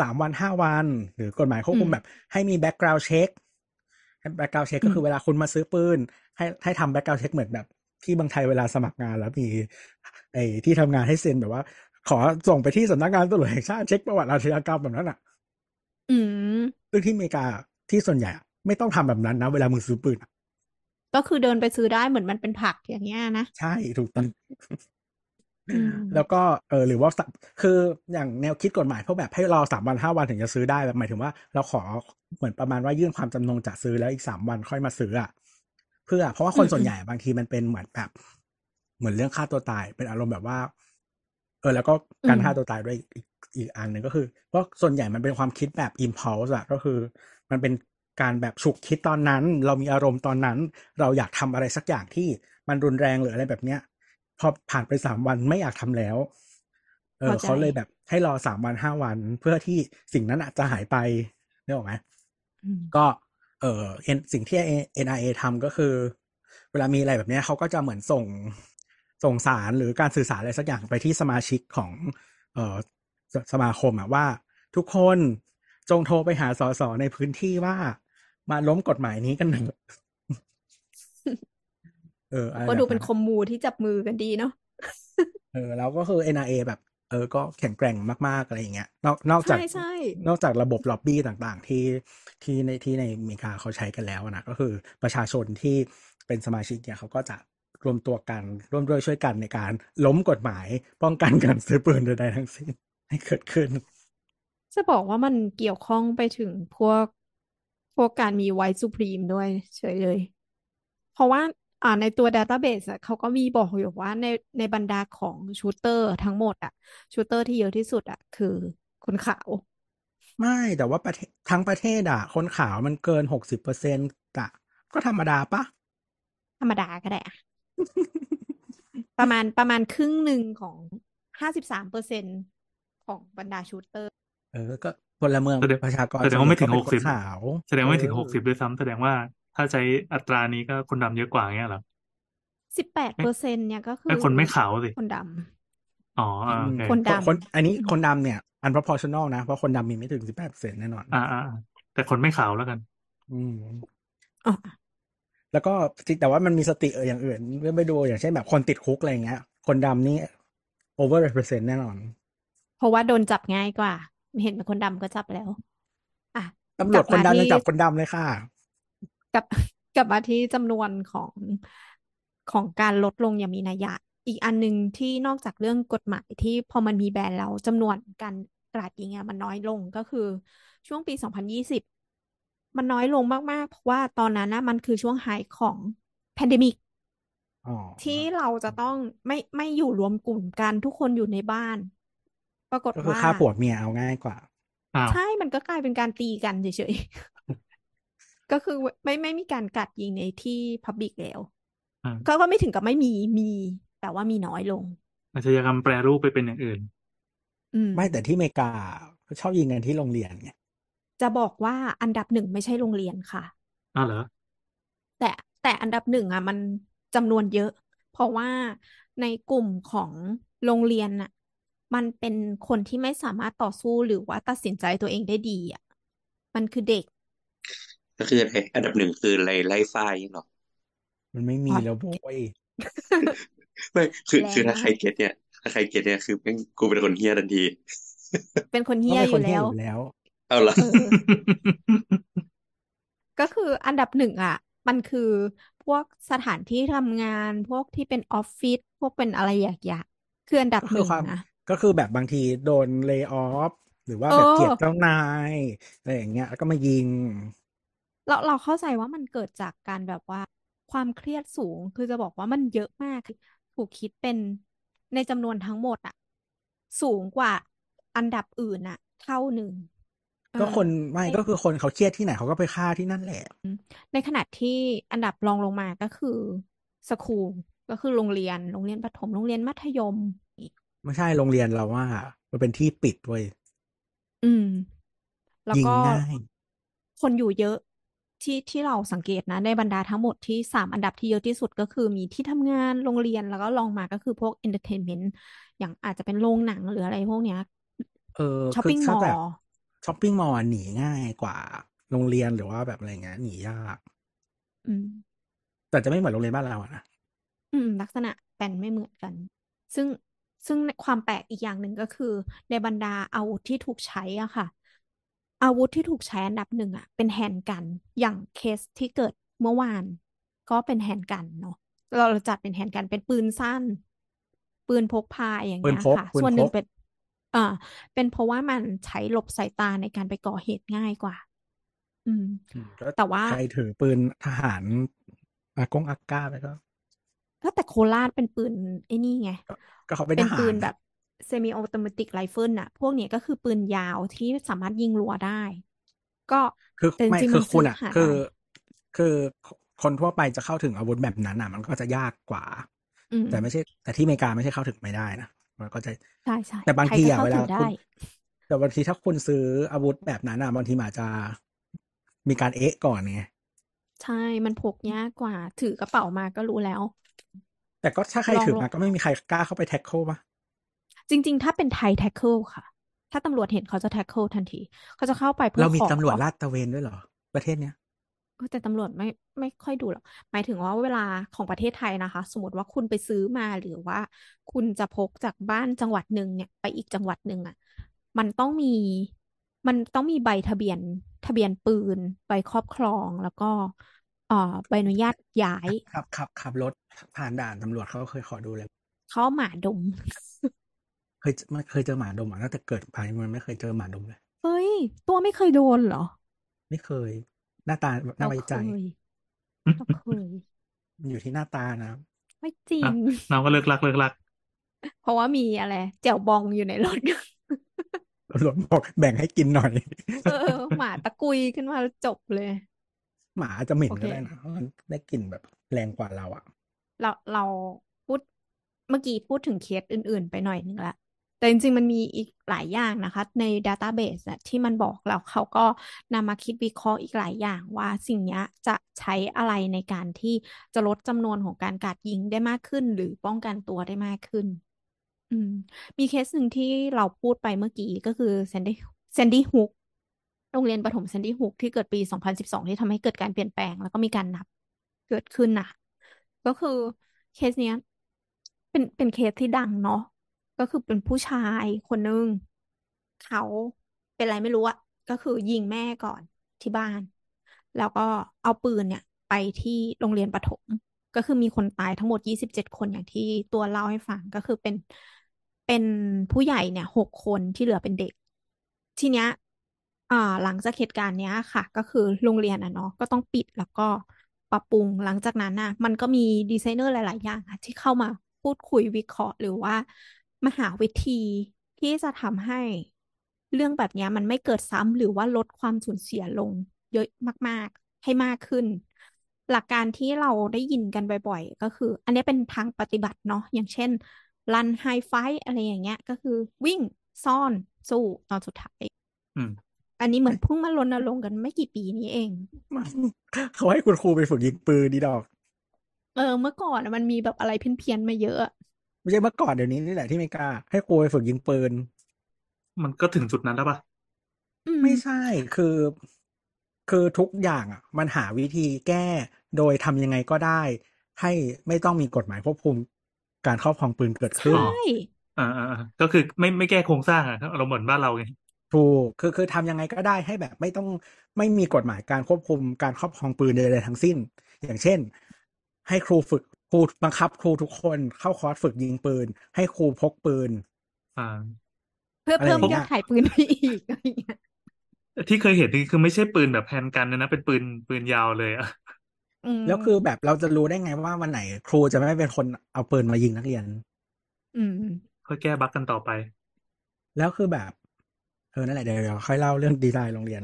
สามวันห้าวัน หรือกฎหมายควบคุมอืมแบบ ให้มี background check ให้ background check อืมก็คือเวลาคุณมาซื้อปืน ให้ให้ทำ background check เหมือนแบบที่บางไทยเวลาสมัครงานแล้วมีไอ้ที่ทำงานให้เซ็นแบบว่า ขอส่งไปที่สำนักงานตำรวจแห่งชาติเช็คประวัติอาชญากรรมแบบนั้นอะ อืมซึ่งที่อเมริกาที่ส่วนใหญ่อะไม่ต้องทำแบบนั้นนะ เวลามึงซื้อปืนอะก็คือเดินไปซื้อได้เหมือนมันเป็นผักอย่างเงี้ยนะ ใช่ถูกต้องอืมแล้วก็เออหรือว่าสะคืออย่างแนวคิดกฎหมายพวกแบบให้รอสามวันห้าวันถึงจะซื้อได้แบบหมายถึงว่าเราขอเหมือนประมาณว่ายื่นความจำนงจะซื้อแล้วอีกสามวันค่อยมาซื้ออะเพื่อเพราะว่าคนอืมส่วนใหญ่บางทีมันเป็นเหมือนแบบ เหมือนเรื่องฆ่าตัวตายเป็นอารมณ์แบบว่า เออแล้วก็การฆ่าตัวตายด้วยอีกอีกอันหนึ่งก็คือ เพราะส่วนใหญ่มันเป็นความคิดแบบ impulse อะก็คือ มันเป็นการแบบฉุกคิดตอนนั้น เรามีอารมณ์ตอนนั้น เราอยากทำอะไรสักอย่างที่มันรุนแรงหรืออะไรแบบเนี้ยพอผ่านไปสามวันไม่อยากทำแล้ว เออเข้าใจเขาเลยแบบให้รอสามวันห้าวันเพื่อที่สิ่งนั้นอาจจะหายไปนึกออกไหมอืมก็เออ N- สิ่งที่ NIA ทำก็คือ เวลามีอะไรแบบเนี้ยเขาก็จะเหมือนส่ง ส่งสารหรือการสื่อสารอะไรสักอย่างไปที่สมาชิกของเออสสมาคมอะว่า ทุกคนจงโทรไปหาสสในพื้นที่ว่า มาล้มกฎหมายนี้กันหนึ่งเอออะไรก็ดูเป็นแบบคอมมูที่จับมือกันดีเนาะเออแล้วก็คือ NRA แบบ เออ ก็แข็งแกร่งมากๆ อะไรอย่างเงี้ยนอกนอกจากใช่ใช่นอกจากระบบล็อบบี้ต่างๆ ที่ที่ในที่ในอเมริกาเขาใช้กันแล้วนะก็คือประชาชนที่เป็นสมาชิกเนี่ยเขาก็จะ รวมตัวกัน ร่วมด้วยช่วยกันในการล้มกฎหมาย ป้องกันการซื้อปืนใดๆทั้งสิ้นให้เกิดขึ้น จะบอกว่ามันเกี่ยวข้องไปถึงพวกพวกการมีไว t ์ supreme ด้วยเฉยเลย เพราะว่าอ่าในตัว database อะเขาก็มีบอกอยู่ว่าในในบรรดาของ shooter ทั้งหมดอะ shooter ที่เยอะที่สุดอะคือคนขาว ไม่แต่ว่าประเทศทั้งประเทศอะคนขาวมันเกินหกสิบเปอร์เซ็นต์อะก็ธรรมดาปะ ธรรมดาก็ได้อะ ประมาณประมาณครึ่งหนึ่งของห้าสิบสามเปอร์เซ็นต์ของบรรดา shooter เออ ก็พลเมืองแสดงประชากรแสดงว่าไม่ถึงหกสิบ ส่วนใหญ่เป็นคนขาว แสดงว่าไม่ถึงเออหกสิบด้วยซ้ำแสดงว่าถ้าใช้อัตรานี้ก็คนดำเยอะกว่าเงี้ยเหรอสิบแปดเปอร์เซ็นเนี่ยก็คืไอ้อคนไม่ขาวสิ คนดอ๋ออ่าโอเคคนดำคนอันนี้คนดำเนี่ย unproportional นะ เพราะคนดำมีไม่ถึงสิบแปดเปอร์เซ็นต์แน่นอนอ่าอ่าอ่าแต่คนไม่ขาวแล้วกัน อืมำอ๋อ แล้วก็แต่ว่ามันมีสติเอออย่างอื่นเมื่อไปดูอย่างเช่นแบบคนติดคุกอะไรอย่างเงี้ย คนดำนี่ over represent แน่นอน เพราะว่าโดนจับง่ายกว่า เห็นเป็นคนดำก็จับแล้ว อะกลับมาที่ ตำรวจคนลับมาดำยังจับคนดำเลยค่ะกลับกลับมาที่จำนวนของของการลดลงอย่างมีนัยยะ อีกอันหนึ่งที่นอกจากเรื่องกฎหมายที่พอมันมีแบนแล้วจำนวนการกราดยิงอะมันน้อยลงก็คือช่วงปี 2020 มันน้อยลงมาก ๆ เพราะว่าตอนนั้นนะมันคือช่วง high ของ pandemic อ๋อที่เราจะต้องไม่ไม่อยู่รวมกลุ่มกันทุกคนอยู่ในบ้าน ปรากฏก็คือว่าฆ่าผัวเมียเอาง่ายกว่าอ้าวใช่มันก็กลายเป็นการตีกันเฉยๆ ก็คือไม่ไม่มีการกราดยิงในที่พับบิกแล้วอ่าก็ก็ไม่ถึงกับไม่มีมี แต่ว่ามีน้อยลงอาชญากรรมแปรรูปไปเป็นอย่างอื่นอืมไม่แต่ที่อเมริกาเขาชอบยิงกันที่โรงเรียนไง จะบอกว่าอันดับหนึ่งไม่ใช่โรงเรียนค่ะอ้าวเหรอแต่แต่อันดับหนึ่งอะ มันจำนวนเยอะ เพราะว่าในกลุ่มของโรงเรียนน่ะ มันเป็นคนที่ไม่สามารถต่อสู้หรือว่าตัดสินใจตัวเองได้ดีอะมันคือเด็ก ก็คืออะไรอันดับหนึ่งคืออะไรไล่ฝ้ายหรอมันไม่มีอ๋อแล้วโว้ยไม่คือแรงคือถ้าใครมากเก็ตเนี่ยถ้าใครเก็ตเนี่ยคือแม่งกูเป็นคนเฮี้ยทันที เป็นคนก็เหี้ยเป็นอคนยู่ที่แล้วอยู่แล้ว เอาละเออก็คืออันดับหนึ่งอะ มันคือพวกสถานที่ทำงานพวกที่เป็นออฟฟิศพวกเป็นอะไรอย่างๆคืออันดับก็หคือนึ่งความนะก็คือแบบบางทีโดนเล y o ออฟหรือว่าเอแบบอเกลียดเจ้านายอะไรอย่างเงี้ยแล้วก็มายิง เราเราเข้าใจว่ามันเกิดจากการแบบว่า ความเครียดสูงคือจะบอกว่ามันเยอะมากถูกคิดเป็นในจำนวนทั้งหมดอะสูงกว่าอันดับอื่นอะเท่าหนึ่งเอ ก็อคนไม่ในก็คือคนเขาเครียดที่ไหนเขาก็ไปฆ่าที่นั่นแหละ ในขณะที่อันดับรองลงมาก็คือ school ก็คือโรงเรียนโรงเรียนประถมโรงเรียนมัธยม ไม่ใช่โรงเรียนเราว่า มันเป็นที่ปิดเว้ยอืม แล้วยิงก็ง่ายคนอยู่เยอะที่ที่เราสังเกตนะ ในบรรดาทั้งหมดที่สามอันดับที่เยอะที่สุดก็คือมีที่ทำงานโรงเรียนแล้วก็รองมาก็คือพวก entertainmentอย่างอาจจะเป็นโรงหนังหรืออะไรพวกเนี้ยเออช้อปคือปิ้งมถ้าอลแบบล์ shopping mall หนีง่ายกว่าโรงเรียนหรือว่าแบบอะไรเงี้ยหนียาก อืม แต่จะไม่เหมือนโรงเรียนบ้านเราอะนะอืม ลักษณะแปลนไม่เหมือนกัน ซึ่งซึ่งความแปลกอีกอย่างหนึ่งก็คือ ในบรรดาอาวุธที่ถูกใช้อะค่ะ อาวุธที่ถูกใช้อันดับหนึ่งอะ เป็น handgun อย่างเคสที่เกิดเมื่อวาน ก็เป็น handgun เนาะเราจัดเป็นแฮนด์กันเป็นปืนสั้น ปืนพกพาอย่างปืนเงี้ยพกค่ะปืนส่วนหพนึ่งกเป็น อ่าเป็นเพราะว่ามันใช้หลบสายตาในการไปก่อเหตุง่ายกว่า อืมอืมก็แต่ว่าใครถือปืนทหารอากงอาก้าไปก็ก็แต่โคราชเป็นปืนไอ้นี่ไง ก็ก็เขาเป็นเป็ทนหาปืรนแบบเซมิออโตเมติกไรเฟิลน่ะ พวกเนี้ยก็คือปืนยาวที่สามารถยิงรัวได้ ก็คือแต่จไม่ริงๆคืมัอนคุซื้ณออะหาคือได้คือคนทั่วไปจะเข้าถึงอาวุธแบบนั้นอะ มันก็จะยากกว่าอืมแต่ไม่ใช่ แต่ที่อเมริกาไม่ใช่เข้าถึงไม่ได้นะ มันก็จะใช่ใช่ใครก็เข้าถึงได้ แต่บางทีอะเวถึลาคุณแต่บางทีถ้าคุณซื้ออาวุธแบบนั้นอะบางทีมันอาจจะมีการเอ๊ะก่อนไงใช่มันพกยากกว่า ถือกระเป๋ามาก็รู้แล้ว แต่ก็ถ้าใครลองถือลองมาก็ไม่มีใครกล้าเข้าไป tackle ปะจริง ๆ ถ้าเป็นไทย tackle ค่ะ ถ้าตำรวจเห็นเขาจะ tackle ทันที เขาจะเข้าไปเพื่อเรามีขอตำรวจลาดตระเวนด้วยเหรอ ประเทศเนี้ยเออ แต่ตำรวจไม่ไม่ค่อยดูหรอก หมายถึงว่าเวลาของประเทศไทยนะคะ สมมติว่าคุณไปซื้อมาหรือว่า คุณจะพกจากบ้านจังหวัดหนึ่งเนี่ยไปอีกจังหวัดหนึ่งอะ มันต้องมีมันต้องมีใบทะเบียนทะเบียนปืน ใบครอบครองแล้วก็เอ่อใบอนุญาตย้ายขับขับขับรถผ่านด่านตำรวจเขาเคยขอดูเลยเขาเอาหมาดม เคยไม่เคยเจอหมาดมอะตั้งแต่เกิดไปมันไม่เคยเจอหมาดมเลยเฮ้ย ตัวไม่เคยโดนเหรอ ไม่เคยห น้าตาน่าเราไว้เคใจยเราเคยมันอยู่ที่หน้าตานะ ไม่จริงอะน้องก็เลิกลักเลิกลัก เพราะว่ามีอะไรแจ่วบองอยู่ในรถตำรวจบอกแบ่งให้กินหน่อย เออ หมาตะกุยขึ้นมาแล้วจบเลย หมาอาจจะเหม็นโอเคก็ได้นะเพราะมันได้กลิ่นแบบแรงกว่าเราอะเราเราพูดเมื่อกี้พูดถึงเคสอื่น ๆ ไปหน่อยนึงละ แต่จริงๆ มันมีอีกหลายอย่างนะคะ ใน database อะที่มันบอกแล้วเขาก็นำมาคิดวิเคราะห์อีกหลายอย่างว่าสิ่งนี้จะใช้อะไรในการที่จะลดจำนวนของการกราดยิงได้มากขึ้น หรือป้องกันตัวได้มากขึ้น อืม มีเคสหนึ่งที่เราพูดไปเมื่อกี้ก็คือ Sandy Sandy Hook โรงเรียนประถม Sandy Hook ที่เกิดปี 2012 ที่ทำให้เกิดการเปลี่ยนแปลง แล้วก็มีการนับเกิดขึ้นน่ะก็คือเคสเนี้ยเป็นเป็นเคสที่ดังเนาะ ก็คือเป็นผู้ชายคนนึงเขาเป็นอะไรไม่รู้อะก็คือยิงแม่ก่อนที่บ้าน แล้วก็เอาปืนเนี่ย ไปที่โรงเรียนประถม ก็คือมีคนตายทั้งหมด27คนอย่างที่ตัวเล่าให้ฟังก็คือเป็นเป็นผู้ใหญ่เนี่ยหกคนที่เหลือเป็นเด็ก ทีเนี้ยอ่าหลังจากเหตุการณ์เนี้ยค่ะ ก็คือโรงเรียนอะเนาะก็ต้องปิดแล้วก็ปรับปรุงหลังจากนั้นน่ะ มันก็มีดีไซเนอร์หลาย ๆ อย่างอะที่เข้ามาพูดคุยวิเคราะห์หรือว่า มาหาวิธีที่จะทำให้เรื่องแบบเนี้ยมันไม่เกิดซ้ำหรือว่าลดความสูญเสียลงเยอะมาก ๆ ให้มากขึ้น หลักการที่เราได้ยินกันบ่อย ๆ ก็คือ อันนี้เป็นทางปฏิบัติเนาะอย่างเช่นรันไฮไฟอะไรอย่างเงี้ย ก็คือวิ่งซ่อนสู้ตอนสุดท้ายอืมอันนี้เหมือนเพิ่งมารณรงค์กันไม่กี่ปีนี้เอง เขาให้คุณครูไปฝึกยิงปืนดีดอก เออ เมื่อก่อนอะมันมีแบบอะไรเพี้ยนๆมาเยอะอะ ไม่ใช่เมื่อก่อนเดี๋ยวนี้นี่แหละที่อเมริกาให้ครูไปฝึกยิงปืน มันก็ถึงจุดนั้นแล้วปะอืมไม่ใช่คือ คือทุกอย่างอะ มันหาวิธีแก้โดยทำยังไงก็ได้ ให้ไม่ต้องมีกฎหมายควบคุมการครอบครองปืนเกิดขึ้นใช่อ่าอ่าอ่าก็คือไม่ไม่แก้โครงสร้างอะเราเหมือนบ้านเราไงถูกคือคือทำยังไงก็ได้ให้แบบไม่ต้องไม่มีกฎหมายการควบคุมการครอบครองปืนใดๆทั้งสิ้น อย่างเช่น ให้ครูฝึก ครูบังคับครูทุกคนเข้าคอร์สฝึกยิงปืน ให้ครูพกปืนอ่าเพื่ออะไรเพิ่มอย่างเงี้ยยอดขายปืนไปอีกอะไรอย่างเงี้ยที่เคยเห็นนี่คือไม่ใช่ปืนแบบแฮนด์กันนะนะเป็นปืนปืนยาวเลยอะอืมแล้วคือแบบเราจะรู้ได้ไงว่าวันไหน ครูจะไม่เป็นคนเอาปืนมายิงนักเรียน อืมค่อยแก้บั๊กกันต่อไป แล้วคือแบบเออนั่นแหละเดี๋ยวเดี๋ยวค่อยเล่าเรื่องดีไซน์โรงเรียน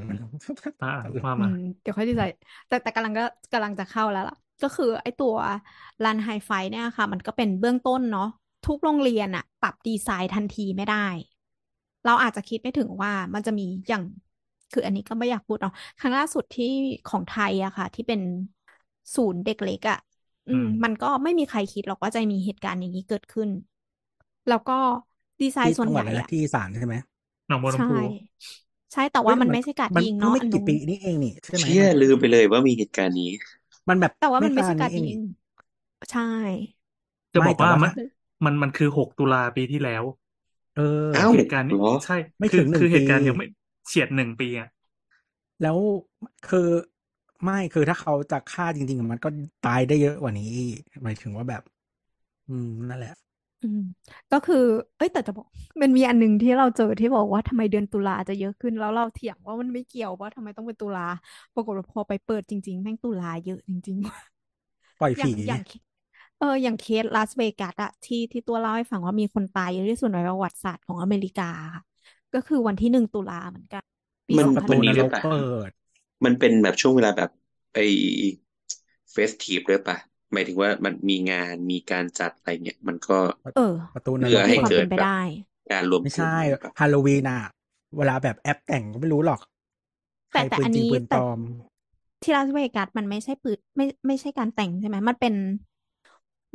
อ่าว่าอืมามเดี๋ยวค่อยดีใจแต่แต่กำลังก็กำลังจะเข้าแล้วล่ะ ก็คือไอ้ตัวรันไฮไฟเนี่ยค่ะ มันก็เป็นเบื้องต้นเนาะทุกโรงเรียนอะปรับดีไซน์ทันทีไม่ได้ เราอาจจะคิดไม่ถึงว่ามันจะมีอย่างคืออันนี้ก็ไม่อยากพูดเนาะครั้งล่าสุดที่ของไทยอะค่ะ ที่เป็นศูนย์เด็กเล็กอะอืมอืมมันก็ไม่มีใครคิดหรอกว่าจะมีเหตุการณ์อย่างนี้เกิดขึ้น แล้วก็ดีไซที่น์ส่วนจังหใหวัดญ่อะไรนะอะที่อีสานใช่ไหมหนองบัวลำใช่พูใช่แต่ว่าเฮ้ยมันมันไม่ใช่การมันยิงเพิ่งเนาะไม่อันกี่นู้นปีนี่เองนี่ใช่ไหมเชี่ยลืมไปเลยว่ามีเหตุการณ์นี้ มันแบบแต่ว่ามันไม่ไกใช่ลการนี้เองยิงนี่ใช่ จะไม่บอกแต่ว่าว่ามันมันมันคือหกตุลาปีที่แล้ว เออเอ้าเหตุการณ์นี้เหรอใช่ไม่คืถึองหนึ่งคือเหตุการณ์ปียังไม่เฉียดหนึ่งปีอะแล้วคือไม่คือถ้าเขาจะฆ่าจริง ๆ มันก็ตายได้เยอะกว่านี้หมายถึงว่าแบบ อืมนั่นแหละ อืม ก็คือ เอ้ยแต่จะบอก มันมีอันหนึ่งที่เราเจอที่บอกว่าทำไมเดือนตุลาจะเยอะขึ้นแล้วเราเถียงว่ามันไม่เกี่ยวว่าทำไมต้องเป็นตุลา ปรากฏว่าพอไปเปิดจริงๆ แม่งตุลาเยอะจริงๆปล่อยอย่าผีงอย่างเคเอออย่างเคสลาสเวกัสอะที่ที่ตัวเล่าให้ฟังว่ามีคนตายเยอะที่สุดในประวัติศาสตร์ของอเมริกาค่ะ ก็คือวันที่หนึ่งตุลาเหมือนกัน ปีมั น สองประพันตูมันนนี้รด้วยกปะ เปิด มันเป็นแบบช่วงเวลาแบบไอ้เฟสทีฟด้วยปะ หมายถึงว่ามันมีงานมีการจัดอะไรเงี้ยมันก็เออประตูนเพื่รอกให้มีความเกิเป็ดนไปแบบได้ การรวมไม่กลุ่มใช่หรือเปล่าฮาโลวีนอะเวลาแบบแอปแต่งก็ไม่รู้หรอกใครแต่แต่ปืนอันจริงนี้ปืนปแต่ลอมที่ลาสเวกัสมันไม่ใช่ปืนไม่ไม่ใช่การแต่งใช่ไหมมันเป็น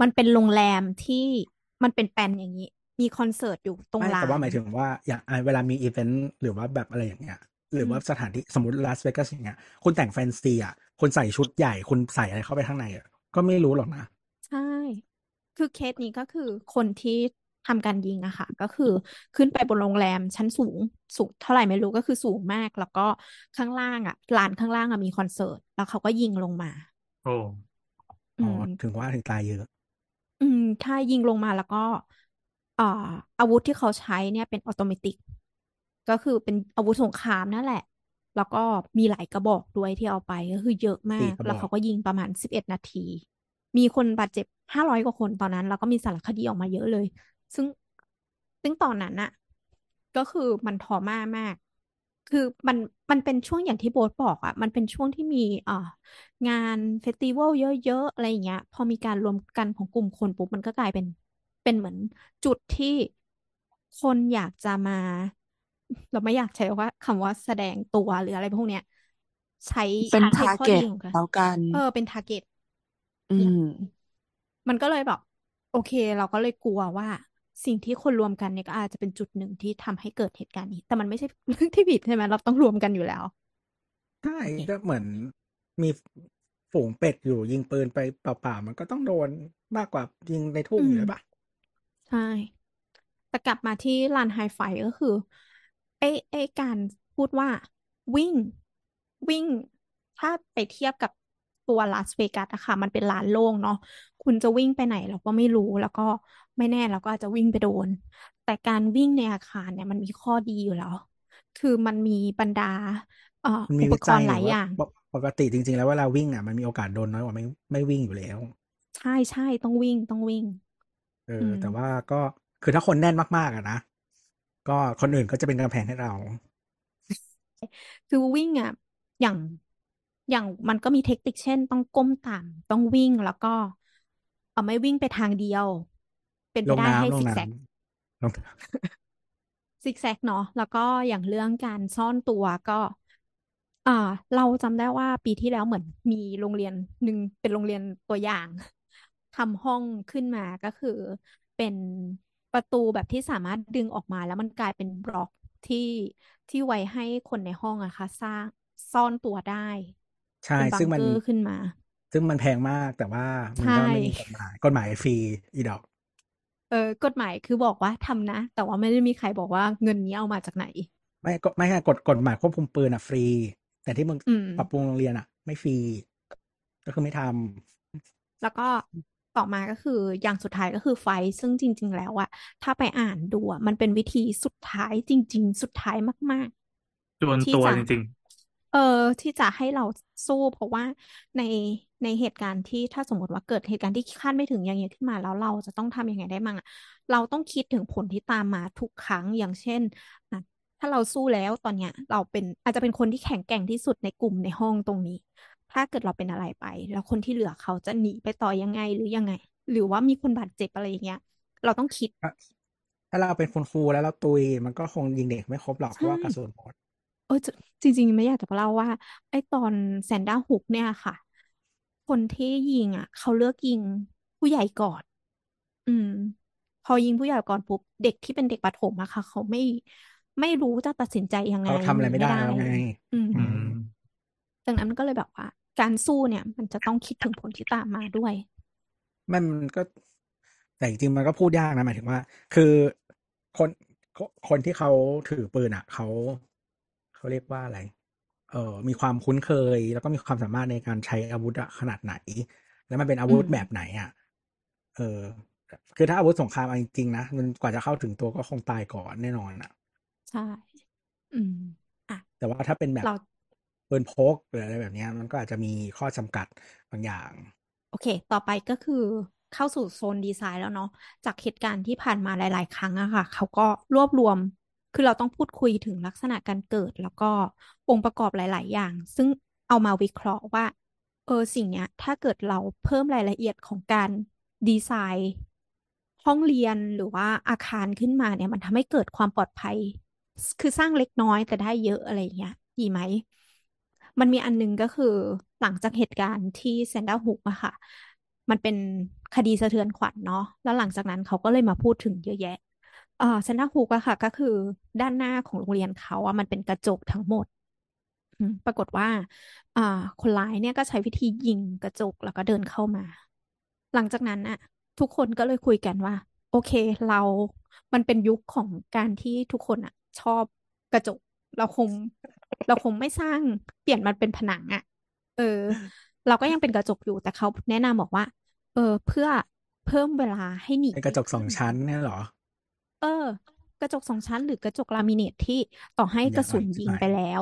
มันเป็นโรงแรมที่มันเป็นแปลนอย่างนี้ มีคอนเสิร์ตอยู่ตรงไม่ลาแต่ว่านหมายถไม่แต่ว่าหมายถึงว่าอย่างอะเวลามีอีเวนต์หรือว่าแบบอะไรอย่างเงี้ยหรือว่าสถานที่สมมติลาสเวกัสอย่างเงี้ยคุณแต่งแฟนซีอะคุณใส่ชุดใหญ่คุณใส่อะไรเข้าไปข้างในอะ ก็ไม่รู้หรอกนะ ใช่ คือเคสนี้ก็คือคนที่ทำการยิงอะค่ะ ก็คือขึ้นไปบนโรงแรมชั้นสูงสูงเท่าไหร่ไม่รู้ก็คือสูงมาก แล้วก็ข้างล่างอะลานข้างล่างอะมีคอนเสิร์ต แล้วเขาก็ยิงลงมา โอ้อืม อ๋อ ถึงว่าถึงตายเยอะ อืมถ้ายิงลงมาแล้วก็อ่าอาวุธที่เขาใช้เนี่ยเป็น automatic ก็คือเป็นอาวุธสงครามนั่นแหละ แล้วก็มีหลายกระบอกด้วยที่เอาไปก็คือเยอะมาสี่กระบแล้วเขาก็ยิงประมาณสิบเอ็ดนาที มีคนบาดเจ็บห้าร้อยกว่าคนตอนนั้น แล้วก็มีสารคดีออกมาเยอะเลย ซึ่งซึ่งตอนนั้นน่ะก็คือมัน trauma มาก คือมันมันเป็นช่วงอย่างที่โบ๊ทบอกอะมันเป็นช่วงที่มีเอ่องาน festival เยอะๆอะไรอย่างเงี้ย พอมีการรวมกันของกลุ่มคนปุ๊บมันก็กลายเป็นเป็นเหมือนจุดที่คนอยากจะมา เราไม่อยากใช้ว่าคำว่าแสดงตัวหรืออะไรพวกเนี้ย ใช้เป็น target ใช้ข้อดีของกันแล้วกันเออเป็น targetอืม มันก็เลยแบบ โอเค เราก็เลยกลัวว่า สิ่งที่คนรวมกันเนี่ยก็อาจจะเป็นจุดหนึ่งที่ทำให้เกิดเหตุการณ์นี้ แต่มันไม่ใช่เรื่องที่ผิดใช่ไหมเราต้องรวมกันอยู่แล้วใช่ก็เหมือนมีฝูงเป็ดอยู่ยิงปืนไปเปล่าๆมันก็ต้องโดนมากกว่ายิงในทุ่งอือยู่มแล้วปะใช่แต่กลับมาที่ลานไฮไฟก็คือ ไอ้ไอ้การพูดว่าวิ่งวิ่ง ถ้าไปเทียบกับตัวลาสเวกัสอะค่ะ มันเป็นลานโล่งเนาะคุณจะวิ่งไปไหนเราก็ไม่รู้แล้วก็ไม่แน่เราก็อาจจะวิ่งไปโดน แต่การวิ่งในอาคารเนี่ยมันมีข้อดีอยู่แล้ว คือมันมีบรรดาเอ่อมันอุมีปวิกจัรยณ์อหลายยู่อว่าย่างปกปกติจริง ๆ แล้วเวลาวิ่งอะมันมีโอกาสโดนน้อยกว่าไม่ไม่วิ่งอยู่แล้ว ใช่ใช่ต้องวิ่งต้องวิ่งเออือมแต่ว่าก็คือถ้าคนแน่นมากๆอะนะ ก็คนอื่นก็จะเป็นกำแพงให้เรา คือวิ่งอะอย่างอย่างมันก็มีเทคนิคเช่น ต้องก้มต่ำต้องวิ่งแล้วก็เอาไม่วิ่งไปทางเดียว เป็นลไปงได้ให้น้ำลงซิกน้แซกำลงซิกแซกเนาะแล้วก็อย่างเรื่องการซ่อนตัวก็ อ่า เราจำได้ว่าปีที่แล้วเหมือนมีโรงเรียนหนึ่งเป็นโรงเรียนตัวอย่างทำห้องขึ้นมาก็คือเป็น ประตูแบบที่สามารถดึงออกมาแล้วมันกลายเป็นบล็อกที่ที่ไว้ให้คนในห้องอะค่ะสร้างซ่อนตัวได้ ใช่เป็นบัซึ่งงมัเกนอร์ขึ้นมา ซึ่งมันแพงมากแต่ว่ามันใช่ก็ไม่มีกฎหมายกฎหมายฟรีอีดอก เออกฎหมายคือบอกว่าทำนะ แต่ว่าไม่ได้มีใครบอกว่าเงินนี้เอามาจากไหน ไม่ก็ไม่ใช่กฎกฎหมายควบคุมปืนอะฟรี แต่ที่มึงอืมปรับปรุงโรงเรียนอะไม่ฟรี ก็คือไม่ทำแล้วก็ ต่อมาก็คืออย่างสุดท้ายก็คือไฟท์ซึ่งจริง ๆ แล้วอะถ้าไปอ่านดูอะมันเป็นวิธีสุดท้ายจริง ๆ สุดท้ายมากจวนๆที่ตัวจะจริงเออที่จะให้เราสู้เพราะว่าในในเหตุการณ์ที่ถ้าสมมติว่าเกิดเหตุการณ์ที่คาดไม่ถึงอย่างเงี้ยขึ้นมาแล้วเราจะต้องทำยังไงได้มั่งอะเราต้องคิดถึงผลที่ตามมาทุกครั้งอย่างเช่นอะถ้าเราสู้แล้วตอนเนี้ย เราเป็นอาจจะเป็นคนที่แข็งแกร่งที่สุดในกลุ่มในห้องตรงนี้ ถ้าเกิดเราเป็นอะไรไป แล้วคนที่เหลือเขาจะหนีไปต่อยังไงหรือยังไง หรือว่ามีคนบาดเจ็บอะไรอย่างเงี้ย เราต้องคิด ถ้าเราเป็นคุณครูแล้วเราตุยมันก็คงยิงเด็กไม่ครบหรอกเพใช่ราะว่ากระสุนหมดเออจะจริง ๆ ไม่อยากจะเล่าว่า ไอ้ตอนแซนด้าฮุกเนี่ยค่ะ คนที่ยิงอะ เขาเลือกยิงผู้ใหญ่ก่อน อืม พอยิงผู้ใหญ่ก่อนปุ๊บเด็กที่เป็นเด็กประถมอะค่ะ เขาไม่ไม่รู้จะตัดสินใจยังไงเขาทำอะไรไม่ได้แล้วไงอืมๆอืมดังนั้นมันก็เลยแบบว่า การสู้เนี่ย มันจะต้องคิดถึงผลที่ตามมาด้วย มันก็แต่จริงๆมันก็พูดยากนะหมายถึงว่า คือคนคนที่เขาถือปืนอะเขาเขาเรียกว่าอะไร เออมีความคุ้นเคย แล้วก็มีความสามารถในการใช้อาวุธอะขนาดไหน แล้วมันเป็นอาวุธอืมแบบไหนอะ เออ คือถ้าอาวุธสงครามเอาจริงๆนะมันกว่าจะเข้าถึงตัวก็คงตายก่อนแน่นอนอะ ใช่ อืม อะ แต่ว่าถ้าเป็นแบบเรา ปืนพกหรืออะไรแบบนี้มันก็อาจจะมีข้อจำกัดบางอย่าง โอเค ต่อไปก็คือเข้าสู่โซนดีไซน์แล้วเนาะจากเหตุการณ์ที่ผ่านมาหลาย ๆ ครั้งอะค่ะ เขาก็รวบรวมคือเราต้องพูดคุยถึงลักษณะการเกิด แล้วก็องค์ประกอบหลาย ๆ อย่าง ซึ่งเอามาวิเคราะห์ว่าเออสิ่งเนี้ย ถ้าเกิดเราเพิ่มรายละเอียดของการดีไซน์ ห้องเรียนหรือว่าอาคารขึ้นมาเนี่ย มันทำให้เกิดความปลอดภัย คือสร้างเล็กน้อยแต่ได้เยอะอะไรเงี้ยดีไหม มันมีอันนึงก็คือหลังจากเหตุการณ์ที่แซนด้าฮุกอะค่ะ มันเป็นคดีสะเทือนขวัญเนาะแล้วหลังจากนั้นเขาก็เลยมาพูดถึงเยอะแยะอ่าแซนด้าฮุกอะค่ะ ก็คือด้านหน้าของโรงเรียนเขาอะมันเป็นกระจกทั้งหมด ปรากฏว่าอ่าคนร้ายเนี่ยก็ใช้วิธียิงกระจกแล้วก็เดินเข้ามา หลังจากนั้นอะทุกคนก็เลยคุยกันว่า โอเคเรามันเป็นยุคของการที่ทุกคนอะชอบกระจก เราคง เราคงไม่สร้างเปลี่ยนมันเป็นผนังอะเออ เราก็ยังเป็นกระจกอยู่แต่เขาแนะนำบอกว่า เออ เพื่อเพิ่มเวลาให้หนีเป็นกระจกสองชั้นเนี่ยเหรอ เออ กระจกสองชั้นหรือกระจกลามิเนตที่ต่อให้มันกระสุนอย่างไรยิงไปแล้ว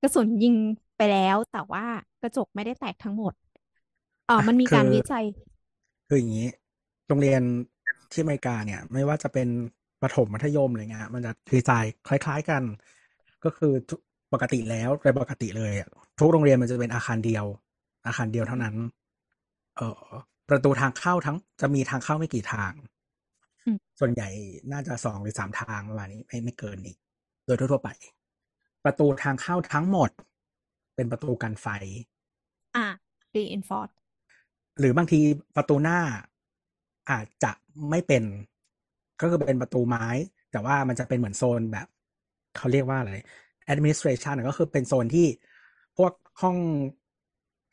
กระสุนยิงไปแล้วแต่ว่ากระจกไม่ได้แตกทั้งหมดเออมันมีการวิจัย คืออย่างนี้ โรงเรียนที่อเมริกาเนี่ย ไม่ว่าจะเป็นประถมมัธยมอะไรเงี้ยมันจะดีไซน์คล้าย ๆ กัน ก็คือทุกปกติแล้วโดยปกติเลยอะทุกโรงเรียนมันจะเป็นอาคารเดียว อาคารเดียวเท่านั้น เออประตูทางเข้าทั้งจะมีทางเข้าไม่กี่ทางอืมส่วนใหญ่น่าจะสองหรือสามทางประมาณนี้ไม่ไม่เกินนี้ โดยทั่วๆไป ประตูทางเข้าทั้งหมด เป็นประตูกันไฟ อะ reinforce หรือบางทีประตูหน้าอาจจะไม่เป็น ก็คือเป็นประตูไม้ แต่ว่ามันจะเป็นเหมือนโซนแบบ เขาเรียกว่าอะไร administration อะก็คือเป็นโซนที่พวกห้อง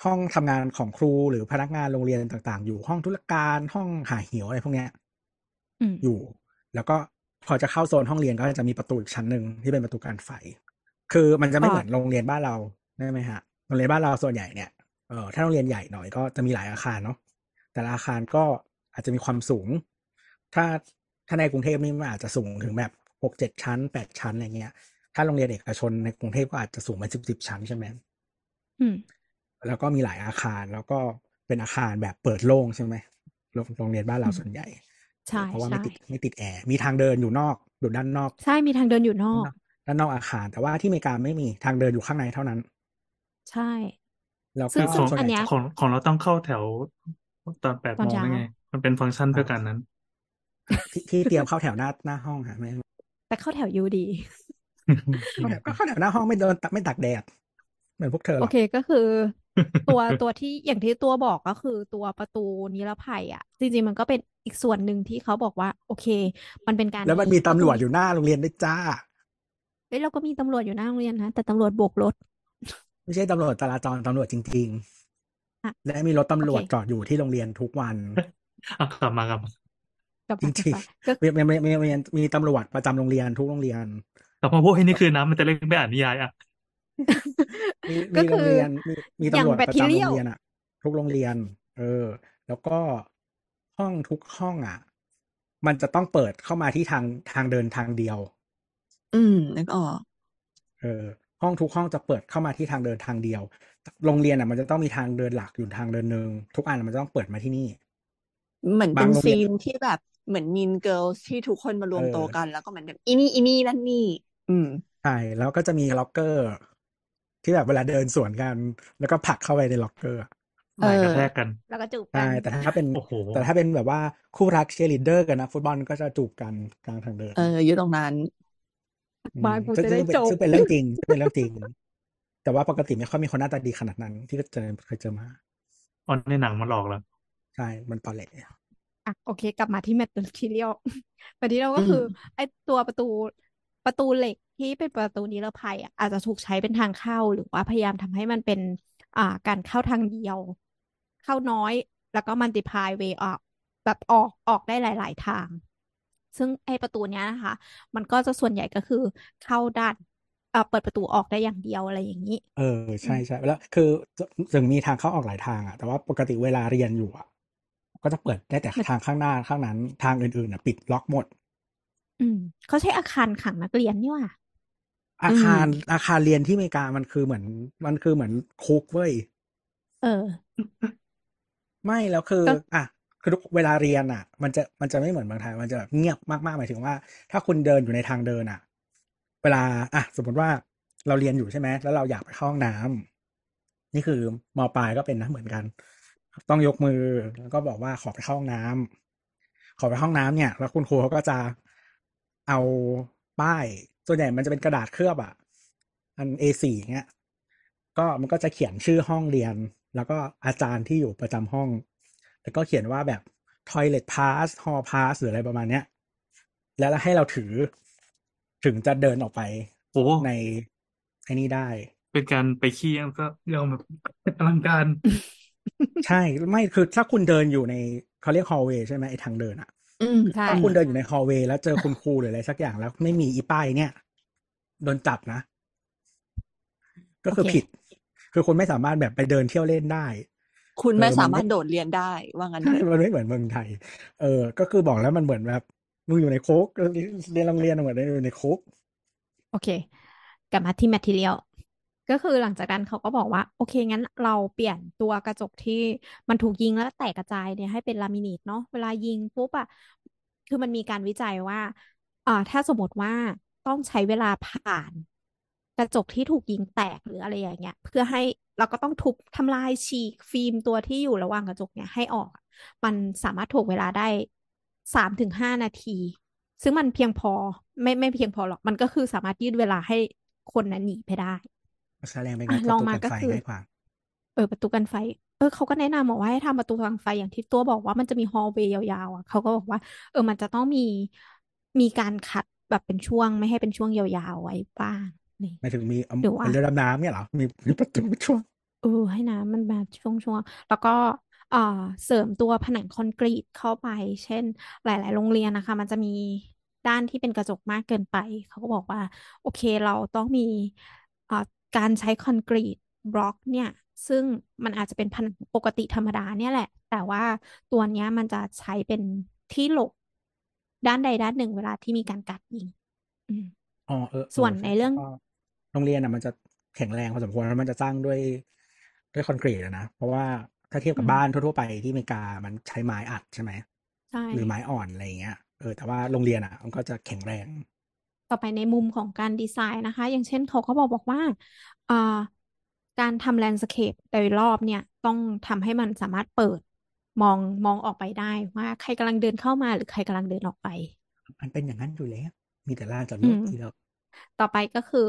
ห้องทำงานของครูหรือพนักงานโรงเรียนต่าง ๆ อยู่ห้องธุรการห้องหาเหวอะไรพวกเนี้ยอืมอยู่ แล้วก็พอจะเข้าโซนห้องเรียนก็จะมีประตูอีกชั้นหนึ่งที่เป็นประตูการไฟ คือมันจะไม่อ่าเหมือนโรงเรียนบ้านเราได้ไหมฮะโรงเรียนบ้านเราส่วนใหญ่เนี่ยเออถ้าโรงเรียนใหญ่หน่อยก็จะมีหลายอาคารเนาะแต่ละอาคารก็อาจจะมีความสูง ถ้าถ้าในกรุงเทพนี่มันอาจจะสูงถึงแบบ หกเจ็ดชั้นแปดชั้นอะไรเงี้ย ถ้าโรงเรียนเอกชนในกรุงเทพก็อาจจะสูงมาสิบสิบชั้นใช่ไหมอืมแล้วก็มีหลายอาคารแล้วก็เป็นอาคารแบบเปิดโล่งใช่ไหมโรงโรงเรียนบ้านเราอืมส่วนใหญ่ใช่เพราะว่าใช่ไม่ติดไม่ติดแอร์มีทางเดินอยู่นอกอยู่ด้านนอก ใช่มีทางเดินอยู่นอก ด้านนอกอาคาร แต่ว่าที่อเมริกาไม่มีทางเดินอยู่ข้างในเท่านั้น ใช่แล้วซึ่ก็งของส่วนอันใหเนี้ญ่ยของของเราต้องเข้าแถวตอนแปดตอนโมงเช้าได้ไง มันเป็นฟังก์ชันเพื่อการนั้นที่ที่เตรียมเข้าแถวหน้าหน้าห้องค่ะไม่ แต่เข้าแถวยูดีก็ข้าวเหนียวหน้าห้องไม่โดนไม่ตากแดดเหมือนพวกเธอหโอรอกเคก็คือ ตัวตัวที่อย่างที่ตัวบอกก็คือตัวประตูนิรภัยอะ จริงๆมันก็เป็นอีกส่วนหนึ่งที่เขาบอกว่า โอเค มันเป็นการแล้วมันที่มีประตำรตูวจอยู่หน้าโรงเรียนด้วยจ้าเอ้ยเราก็มีตำรวจอยู่หน้าโรงเรียนนะแต่ตำรวจโบกรถ ไม่ใช่ตำรวจจราจรตำรวจจริงอะๆและมีรถตำรวจโอเคจอดอยู่ที่โรงเรียนทุกวันอะกลับมากลับ มากลับจมากลับริงมาก็ๆมีมีมีมีมีตำรวจประจำโรงเรียนทุกโรงเรียนกลับมาพูดให้นี่คือน้ำมันจะเล่นไปอ่านนิยายอะมีก็มีโรคืงอเรียนมีมีอย่างตำรวจประจำโรง material เรียนอะทุกโรงเรียน เออ แล้วก็ห้องทุกห้องอะ มันจะต้องเปิดเข้ามาที่ทางทางเดินทางเดียว อืมนึกออก เออ ห้องทุกห้องจะเปิดเข้ามาที่ทางเดินทางเดียว โรงเรียนอะ มันจะต้องมีทางเดินหลักอยู่ทางเดินหนึ่งทุกอันมันจะต้องเปิดมาที่นี่ เหมือนบาเป็งนโรงเรีซียนนที่แบบ เหมือนมีนเกิลที่ทุกคนมารวมเออตัวกัน แล้วก็เหมือนแบบอีนี่อีนี่นั่นนี่ อืมใช่แล้วก็จะมีล็อกเกอร์ ที่แบบเวลาเดินสวนกัน แล้วก็ผลักเข้าไปในล็อกเกอร์อะหมายกระเออแทกกัน แล้วก็จูบกัใช่นแต่ถ้าเป็นโอ้โหแต่ถ้าเป็นแบบว่าคู่รักเชียร์ลีดเดอร์กันนะฟุตบอลก็จะจูบกันกลางทางเดินเอออยู่ตรงนั้นอืมบ้านกูซึ่งจะได้ซึ่งเป็นจบซึ่งเป็นเรื่องจริงซึ่งเป็นเรื่องจริง แต่ว่าปกติไม่ค่อยมีคนหน้าตาดีขนาดนั้น ที่เจอเคยเจอมาออนในหนังมันหลอกแล้วใช่มันตอแหล อะโอเค กลับมาที่ material material ก็อืมคือ ไอ้ตัวประตูประตูเหล็กที่เป็นประตูนิรภัยอะอาจจะถูกใช้เป็นทางเข้าหรือว่าพยายามทำให้มันเป็น อ่า การเข้าทางเดียว เข้าน้อยแล้วก็ multiple way ออกแบบออกออกได้หลาย ๆ ทาง ซึ่งไอ้ประตูเนี้ยนะคะ มันก็จะส่วนใหญ่ก็คือเข้าด้านเอ่อเปิดประตูออกได้อย่างเดียวอะไรอย่างนี้ เออใช่ใช่แล้วคือถึงมีทางเข้าออกหลายทางอะแต่ว่าปกติเวลาเรียนอยู่อะ ก็จะเปิดได้แต่ทางข้างหน้าข้างนั้นทางอื่นๆอะปิดล็อกหมด อืมเขาใช้อาคารขังนักเรียนนี่หว่าอาคารอาคารเรียนที่อเมริกามันคือเหมือน มันคือเหมือนคุกเว้ยเออ ไม่แล้วคือก็อะคือทุกเวลาเรียนอะ มันจะมันจะไม่เหมือนเมืองไทยมันจะแบบเงียบมากๆหมายถึงว่า ถ้าคุณเดินอยู่ในทางเดินอะ เวลาอะสมมติว่าเราเรียนอยู่ใช่ไหมแล้วเราอยากไปเข้าห้องน้ำนี่คือมปลายก็เป็นนะเหมือนกัน ต้องยกมือแล้วก็บอกว่าขอไปเข้าห้องน้ำขอไปห้องน้ำเนี่ย แล้วคุณครูเขาก็จะเอาป้ายส่วนใหญ่มันจะเป็นกระดาษเคลือบอะอัน A4 เงี้ยก็มันก็จะเขียนชื่อห้องเรียน แล้วก็อาจารย์ที่อยู่ประจำห้อง แล้วก็เขียนว่าแบบ toilet pass hall pass หรืออะไรประมาณเนี้ย แล้วให้เราถือถึงจะเดินออกไปโอ้ในไอ้นี่ได้ เป็นการไปขี้แล้วก็ยอมแบบอลังการ ใช่ไม่คือถ้าคุณเดินอยู่ในเขาเรียก hallway ใช่ไหมไอ้ทางเดินอะอืมใช่ถ้าคุณเดินอยู่ใน hallway แล้วเจอคุณครูหรืออะไรสักอย่างแล้วไม่มีอีป้ายเนี่ยโดนจับนะ ก็คือโอเคผิด คือคุณไม่สามารถแบบไปเดินเที่ยวเล่นได้ คุณไม่เออมันสามารถไม่โดดเรียนได้ว่างั้นใช่เถอะมันไม่เหมือนเมืองไทย เออ ก็คือบอกแล้วมันเหมือนแบบมึงอยู่ในคุกเรียนโรงเรียนเหมือนอยู่ในคุกโอเค กลับมาที่ material ก็คือหลังจากนั้นเขาก็บอกว่า โอเคงั้นเราเปลี่ยนตัวกระจกที่มันถูกยิงแล้วแตกกระจายเนี่ยให้เป็นลามิเนตเนาะเวลายิงปุ๊บอะคือมันมีการวิจัยว่าอ่าถ้าสมมติว่าต้องใช้เวลาผ่านกระจกที่ถูกยิงแตกหรืออะไรอย่างเงี้ย เพื่อให้เราก็ต้องทุบทำลายฉีกฟิล์มตัวที่อยู่ระหว่างกระจกเนี่ยให้ออก มันสามารถถ่วงเวลาได้สามถึงห้านาที ซึ่งมันเพียงพอไม่ไม่เพียงพอหรอก มันก็คือสามารถยืดเวลาให้คนนั้นหนีไปได้ แสดงเป็นอะการลองประตูมากันก็ไฟคือง่ายกว่า เออประตูกันไฟ เออเขาก็แนะนำบอกว่าให้ทำประตูกันไฟอย่างที่ตัวบอกว่ามันจะมีฮอลเวย์ยาวๆอะเขาก็บอกว่า เออมันจะต้องมีมีการคัดแบบเป็นช่วงไม่ให้เป็นช่วงยาวๆไว้บ้างนี่หมายถึงมีเอาหรือว่าเป็นเรือดำน้ำเนี่ยเหรอมีมีประตูช่วงเออให้น้ำมันมาช่วงๆแล้วก็เอ่อเสริมตัวผนังคอนกรีตเข้าไป เช่น หลาย ๆ โรงเรียนนะคะ มันจะมีด้านที่เป็นกระจกมากเกินไป เขาก็บอกว่า โอเคเราต้องมีเอ่อ การใช้คอนกรีตบล็อกเนี่ย ซึ่งมันอาจจะเป็นผนังปกติธรรมดาเนี่ยแหละ แต่ว่าตัวเนี้ยมันจะใช้เป็นที่หลบด้านใดด้านหนึ่งเวลาที่มีการกัดยิงอืมอ๋อเออเออส่วนใช่ในเรื่องก็โรงเรียนอะ มันจะแข็งแรงพอสมควรแล้วมันจะสร้างด้วยด้วยคอนกรีตอะนะ เพราะว่าถ้าเทียบกับอืมบ้านทั่วๆไปที่อเมริกามันใช้ไม้อัดใช่ไหมใช่หรือไม้อ่อนอะไรอย่างเงี้ยเออแต่ว่าโรงเรียนอะ มันก็จะแข็งแรง ต่อไปในมุมของการดีไซน์นะคะ อย่างเช่นเขาก็บอกบอกว่าอ่าการทำแลนด์สเคปโดยรอบเนี่ยต้องทำให้มันสามารถเปิดมองมองออกไปได้ว่าใครกำลังเดินเข้ามาหรือใครกำลังเดินออกไป มันเป็นอย่างนั้นอยู่แล้ว มีแต่ลานจอดรอืถมที่เราต่อไปก็คือ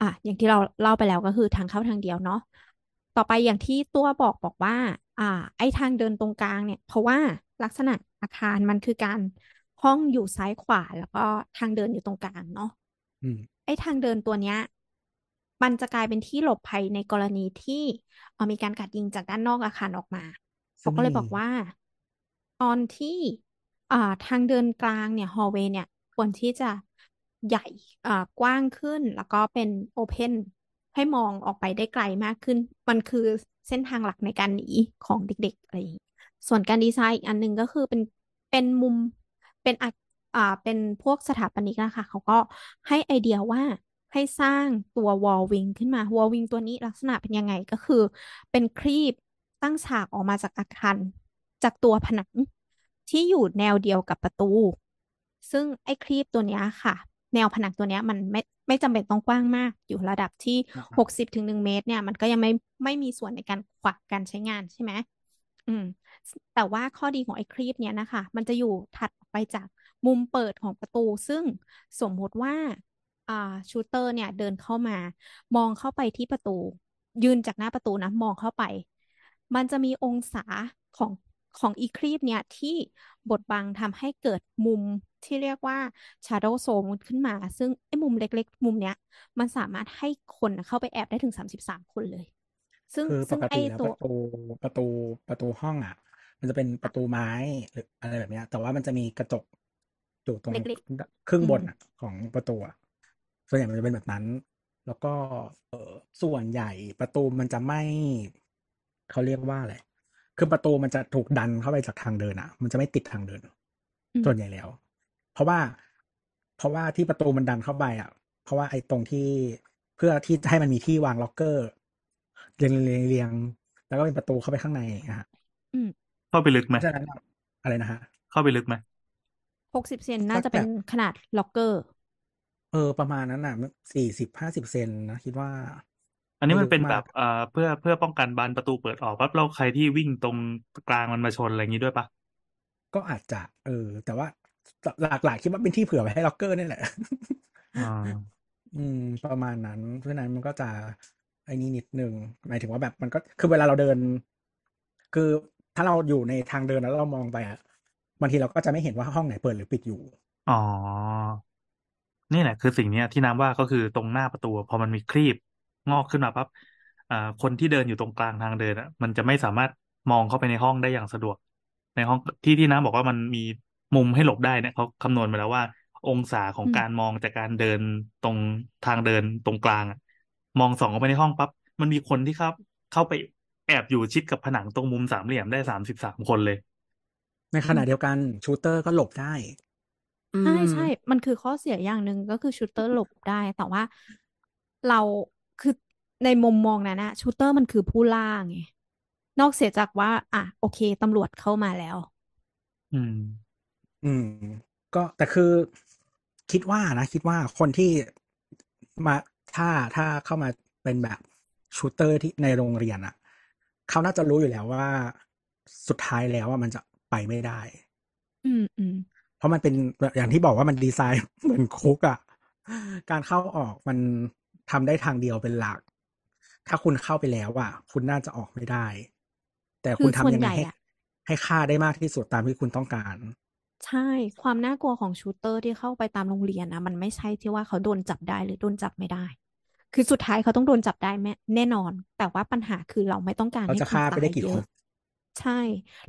อะอย่างที่เราเล่าไปแล้วก็คือทางเข้าทางเดียวเนาะต่อไปอย่างที่ตัวบอกบอกว่า อ่า ไอ้ทางเดินตรงกลางเนี่ย เพราะว่าลักษณะอาคารมันคือการ ห้องอยู่ซ้ายขวาแล้วก็ทางเดินอยู่ตรงกลางเนาะอืมไอ้ทางเดินตัวเนี้ย มันจะกลายเป็นที่หลบภัยในกรณีที่เอ่อมีการกราดยิงจากด้านนอกอาคารออกมาซึ่เขางก็ไม่เลยบมีอกว่า ตอนที่อ่าทางเดินกลางเนี่ยฮอลเวย์เนี่ยควรที่จะใหญ่อ่ากว้างขึ้น แล้วก็เป็นโอเพนให้มองออกไปได้ไกลมากขึ้น มันคือเส้นทางหลักในการหนีของเด็กๆอะไรอย่างนี้ส่วนการดีไซน์อีกอันหนึ่งก็คือเป็นเป็นมุม เป็นอะอ่าเป็นพวกสถาปนิกนะคะเขาก็ให้ไอเดียว่าให้สร้างตัววอลวิงขึ้นมาวอลวิงตัวนี้ลักษณะเป็นยังไงก็คือ เป็นครีบตั้งฉากออกมาจากอาคารจากตัวผนังที่อยู่แนวเดียวกับประตู ซึ่งไอ้ครีบตัวเนี้ยค่ะ แนวผนังตัวเนี้ยมันไม่ไม่จำเป็นต้องกว้างมาก อยู่ระดับที่อ่าหกสิบถึงหนึ่งเมตรเนี่ย มันก็ยังไม่ไม่มีส่วนในการขวางการใช้งานใช่ไหม อืม แต่ว่าข้อดีของไอ้ครีปเนี้ยนะคะ มันจะอยู่ถัดออกไปจากมุมเปิดของประตู ซึ่งสมมุติว่า อ่าชูเตอร์เนี่ย เดินเข้ามา มองเข้าไปที่ประตู ยืนจากหน้าประตูนะ มองเข้าไป มันจะมีองศาของของอีครีปเนี่ย ที่บดบังทำให้เกิดมุมที่เรียกว่า shadow zone ขึ้นมา ซึ่งไอ้มุมเล็ก ๆ มุมเนี้ย มันสามารถให้คนเข้าไปแอบได้ถึงสามสิบสามคนเลย ซึ่งคือปซึ่งกไอ้ติแล้วตัปว ระตูประตูประตูห้องอะ มันจะเป็นประตูไม้หรืออะไรแบบเนี้ย แต่ว่ามันจะมีกระจกอยู่ตรงเล็กครึ่งอืบม นอะของประตูอะส่วนใหญ่มันจะเป็นแบบนั้น แล้วก็เออส่วนใหญ่ประตูมันจะไม่เขาเรียกว่าอะไรคือประตูมันจะถูกดันเข้าไปจากทางเดินอะมันจะไม่ติดทางเดิน อืมส่วนใหญ่แล้ว เพราะว่าเพราะว่าที่ประตูมันดันเข้าไปอะ เพราะว่าไอ้ตรงที่เพื่อที่จะให้มันมีที่วางล็อกเกอร์ เรียงเรียงเรียงแล้วก็เป็นประตูเข้าไปข้างในอะฮะอืมเข้าไปลึกเพไหมราะฉะนั้นอะอะไรนะฮะ เข้าไปลึกไหมหกสิบเซนน่าสักจะแบเป็นบขนาดล็อกเกอร์ เออ ประมาณนั้นน่ะสี่สิบห้าสิบเซนนะคิดว่า อันนี้ไม่มันลึกเป็นแบมาบกเอ่อเพื่อเพื่อป้องกันบานประตูเปิดออกปั๊บแล้วใครที่วิ่งตรงกลางมันมาชนอะไรอย่างนี้ด้วยปะก็อาจจะ เออ แต่ว่าหลักๆคิดว่าเป็นที่เผื่อไว้ให้ล็อกเกอร์นี่แหละอ่าอืมประมาณนั้น เพราะฉะนั้นมันก็จะ ไอ้นี่นิดนึงหมายถึงว่าแบบมันก็คือเวลาเราเดิน คือถ้าเราอยู่ในทางเดินแล้วเรามองไปอะบางทีเราก็จะไม่เห็นว่าห้องไหนเปิดหรือปิดอยู่ อ๋อ นี่แหละ คือสิ่งเนี้ยที่น้ำว่าก็คือตรงหน้าประตู พอมันมีครีบงอกขึ้นมาปั๊บอ่าคนที่เดินอยู่ตรงกลางทางเดินอะ มันจะไม่สามารถมองเข้าไปในห้องได้อย่างสะดวก ในห้องที่ที่น้ำบอกว่ามันมีมุมให้หลบได้เนี่ยเขาคำนวณมาแล้วว่า องศาของอืมการมองจากการเดินตรงทางเดินตรงกลางอะ มองส่องเข้าไปในห้องปั๊บมันมีคนที่เข้าเข้าไปแอบอยู่ชิดกับผนังตรงมุมสามเหลี่ยมได้สามสิบสามคนเลย ในขณะเดียวกันชูเตอร์ก็หลบได้อืใช่มใช่ มันคือข้อเสียอย่างหนึ่งก็คือ shooter หลบได้ แต่ว่าเราคือในมุมมองนั้นนะ shooter มันคือผู้ล่าไง นอกเสียจากว่า อะ โอเคตำรวจเข้ามาแล้ว อืม อืม ก็แต่คือคิดว่านะ คิดว่าคนที่มา ถ้าถ้าเข้ามาเป็นแบบชูเตอร์ที่ในโรงเรียนอะเขาน่าจะรู้อยู่แล้วว่าสุดท้ายแล้วว่ามันจะไปไม่ได้ อืมอืมเพราะมันเป็นอย่างที่บอกว่ามันดีไซน์เหมือนคุกอะการเข้าออกมันทำได้ทางเดียวเป็นหลัก ถ้าคุณเข้าไปแล้วอะ คุณน่าจะออกไม่ได้ แต่คืคุอณส่วนทำยังใหไงญ่ให้อะให้ค่าได้มากที่สุดตามที่คุณต้องการ ใช่ ความน่ากลัวของชูเตอร์ที่เข้าไปตามโรงเรียนนะมันไม่ใช่ที่ว่าเขาโดนจับได้หรือโดนจับไม่ได้ คือสุดท้ายเขาต้องโดนจับได้แม่แน่นอน แต่ว่าปัญหาคือเราไม่ต้องการเขาให้จะคนฆ่าไปตาได้ยกี่เยคนอะใช่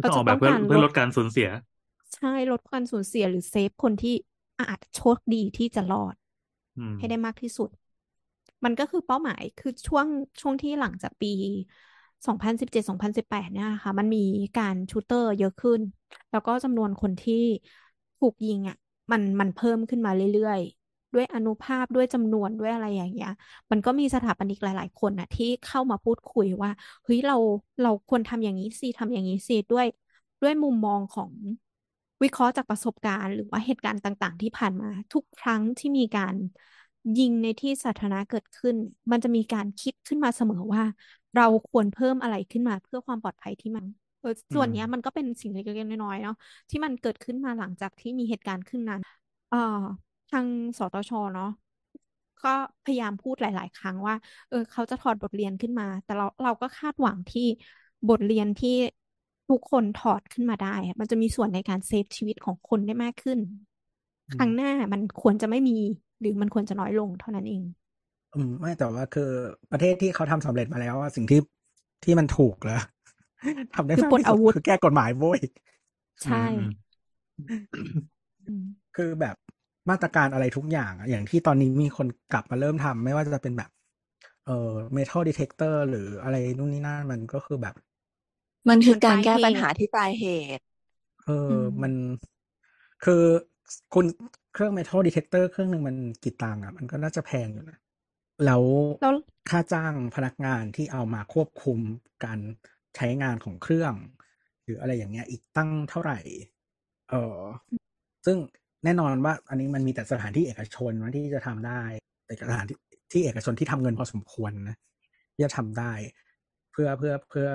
ต้เราองอจะอกแบต้บองเพื่อการเพื่อลลดดการสูญเสีย ใช่ลดความสูญเสียหรือเซฟคนที่อาจโชคดีที่จะรอดอืมให้ได้มากที่สุด มันก็คือเป้าหมายคือช่วงช่วงที่หลังจากปี 2017-2018 เนี่ยค่ะ มันมีการชูเตอร์เยอะขึ้น แล้วก็จำนวนคนที่ถูกยิงอะ มันมันเพิ่มขึ้นมาเรื่อยๆ ด้วยอนุภาพด้วยจำนวนด้วยอะไรอย่างเงี้ย มันก็มีสถาปนิกหลาย ๆ คนน่ะที่เข้ามาพูดคุยว่าเฮ้ยเราเราควรทำอย่างนี้สิทำอย่างนี้สิด้วยด้วยมุมมองของวิเคราะห์จากประสบการณ์หรือว่าเหตุการณ์ต่าง ๆ ที่ผ่านมา ทุกครั้งที่มีการยิงในที่สาธารณะเกิดขึ้น มันจะมีการคิดขึ้นมาเสมอว่า เราควรเพิ่มอะไรขึ้นมาเพื่อความปลอดภัยที่มันเออส่วนอืมเนี้ยมันก็เป็นสิ่งเล็กๆน้อยๆเนาะที่มันเกิดขึ้นมาหลังจากที่มีเหตุการณ์ขึ้นนั้นเอ่อ ทางสตชเนาะก็พยายามพูดหลาย ๆ ครั้งว่า เออ เขาจะถอดบทเรียนขึ้นมา แต่เราเราก็คาดหวังที่บทเรียนที่ทุกคนถอดขึ้นมาได้อะมันจะมีส่วนในการเซฟชีวิตของคนได้มากขึ้นอืครั้มงหน้ามันควรจะไม่มี หรือมันควรจะน้อยลงเท่านั้นเอง อืม ไม่แต่ว่าคือประเทศที่เขาทำสำเร็จมาแล้วอะสิ่งที่ที่มันถูกแล้วทำได้คือมากปลดที่สุอาดวุธคือแก้กฎหมายโว้ยใช่อืมอืมคือแบบ มาตรการอะไรทุกอย่างอะอย่างที่ตอนนี้มีคนกลับมาเริ่มทำไม่ว่าจะเป็นแบบ เอ่อ metal detector หรืออะไรนู่นนี่นั่นมันก็คือแบบ มันคือมันการปลายแก้เหปัญหาตุที่ปลายเหตุ เอออือมมันคือคุณเครื่อง metal detector เครื่องหนึ่งมันกี่ตังค์อะ มันก็น่าจะแพงอยู่นะแล้วแล้วค่าจ้างพนักงานที่เอามาควบคุมการใช้งานของเครื่อง หรืออะไรอย่างเงี้ยอีกตั้งเท่าไหร่ เออซึ่ง แน่นอนว่า อันนี้มันมีแต่สถานที่เอกชนนะที่จะทำได้ แต่สถานที่ที่เอกชนที่ทำเงินพอสมควรนะที่จะทำได้ เพื่อเพื่อเพื่อ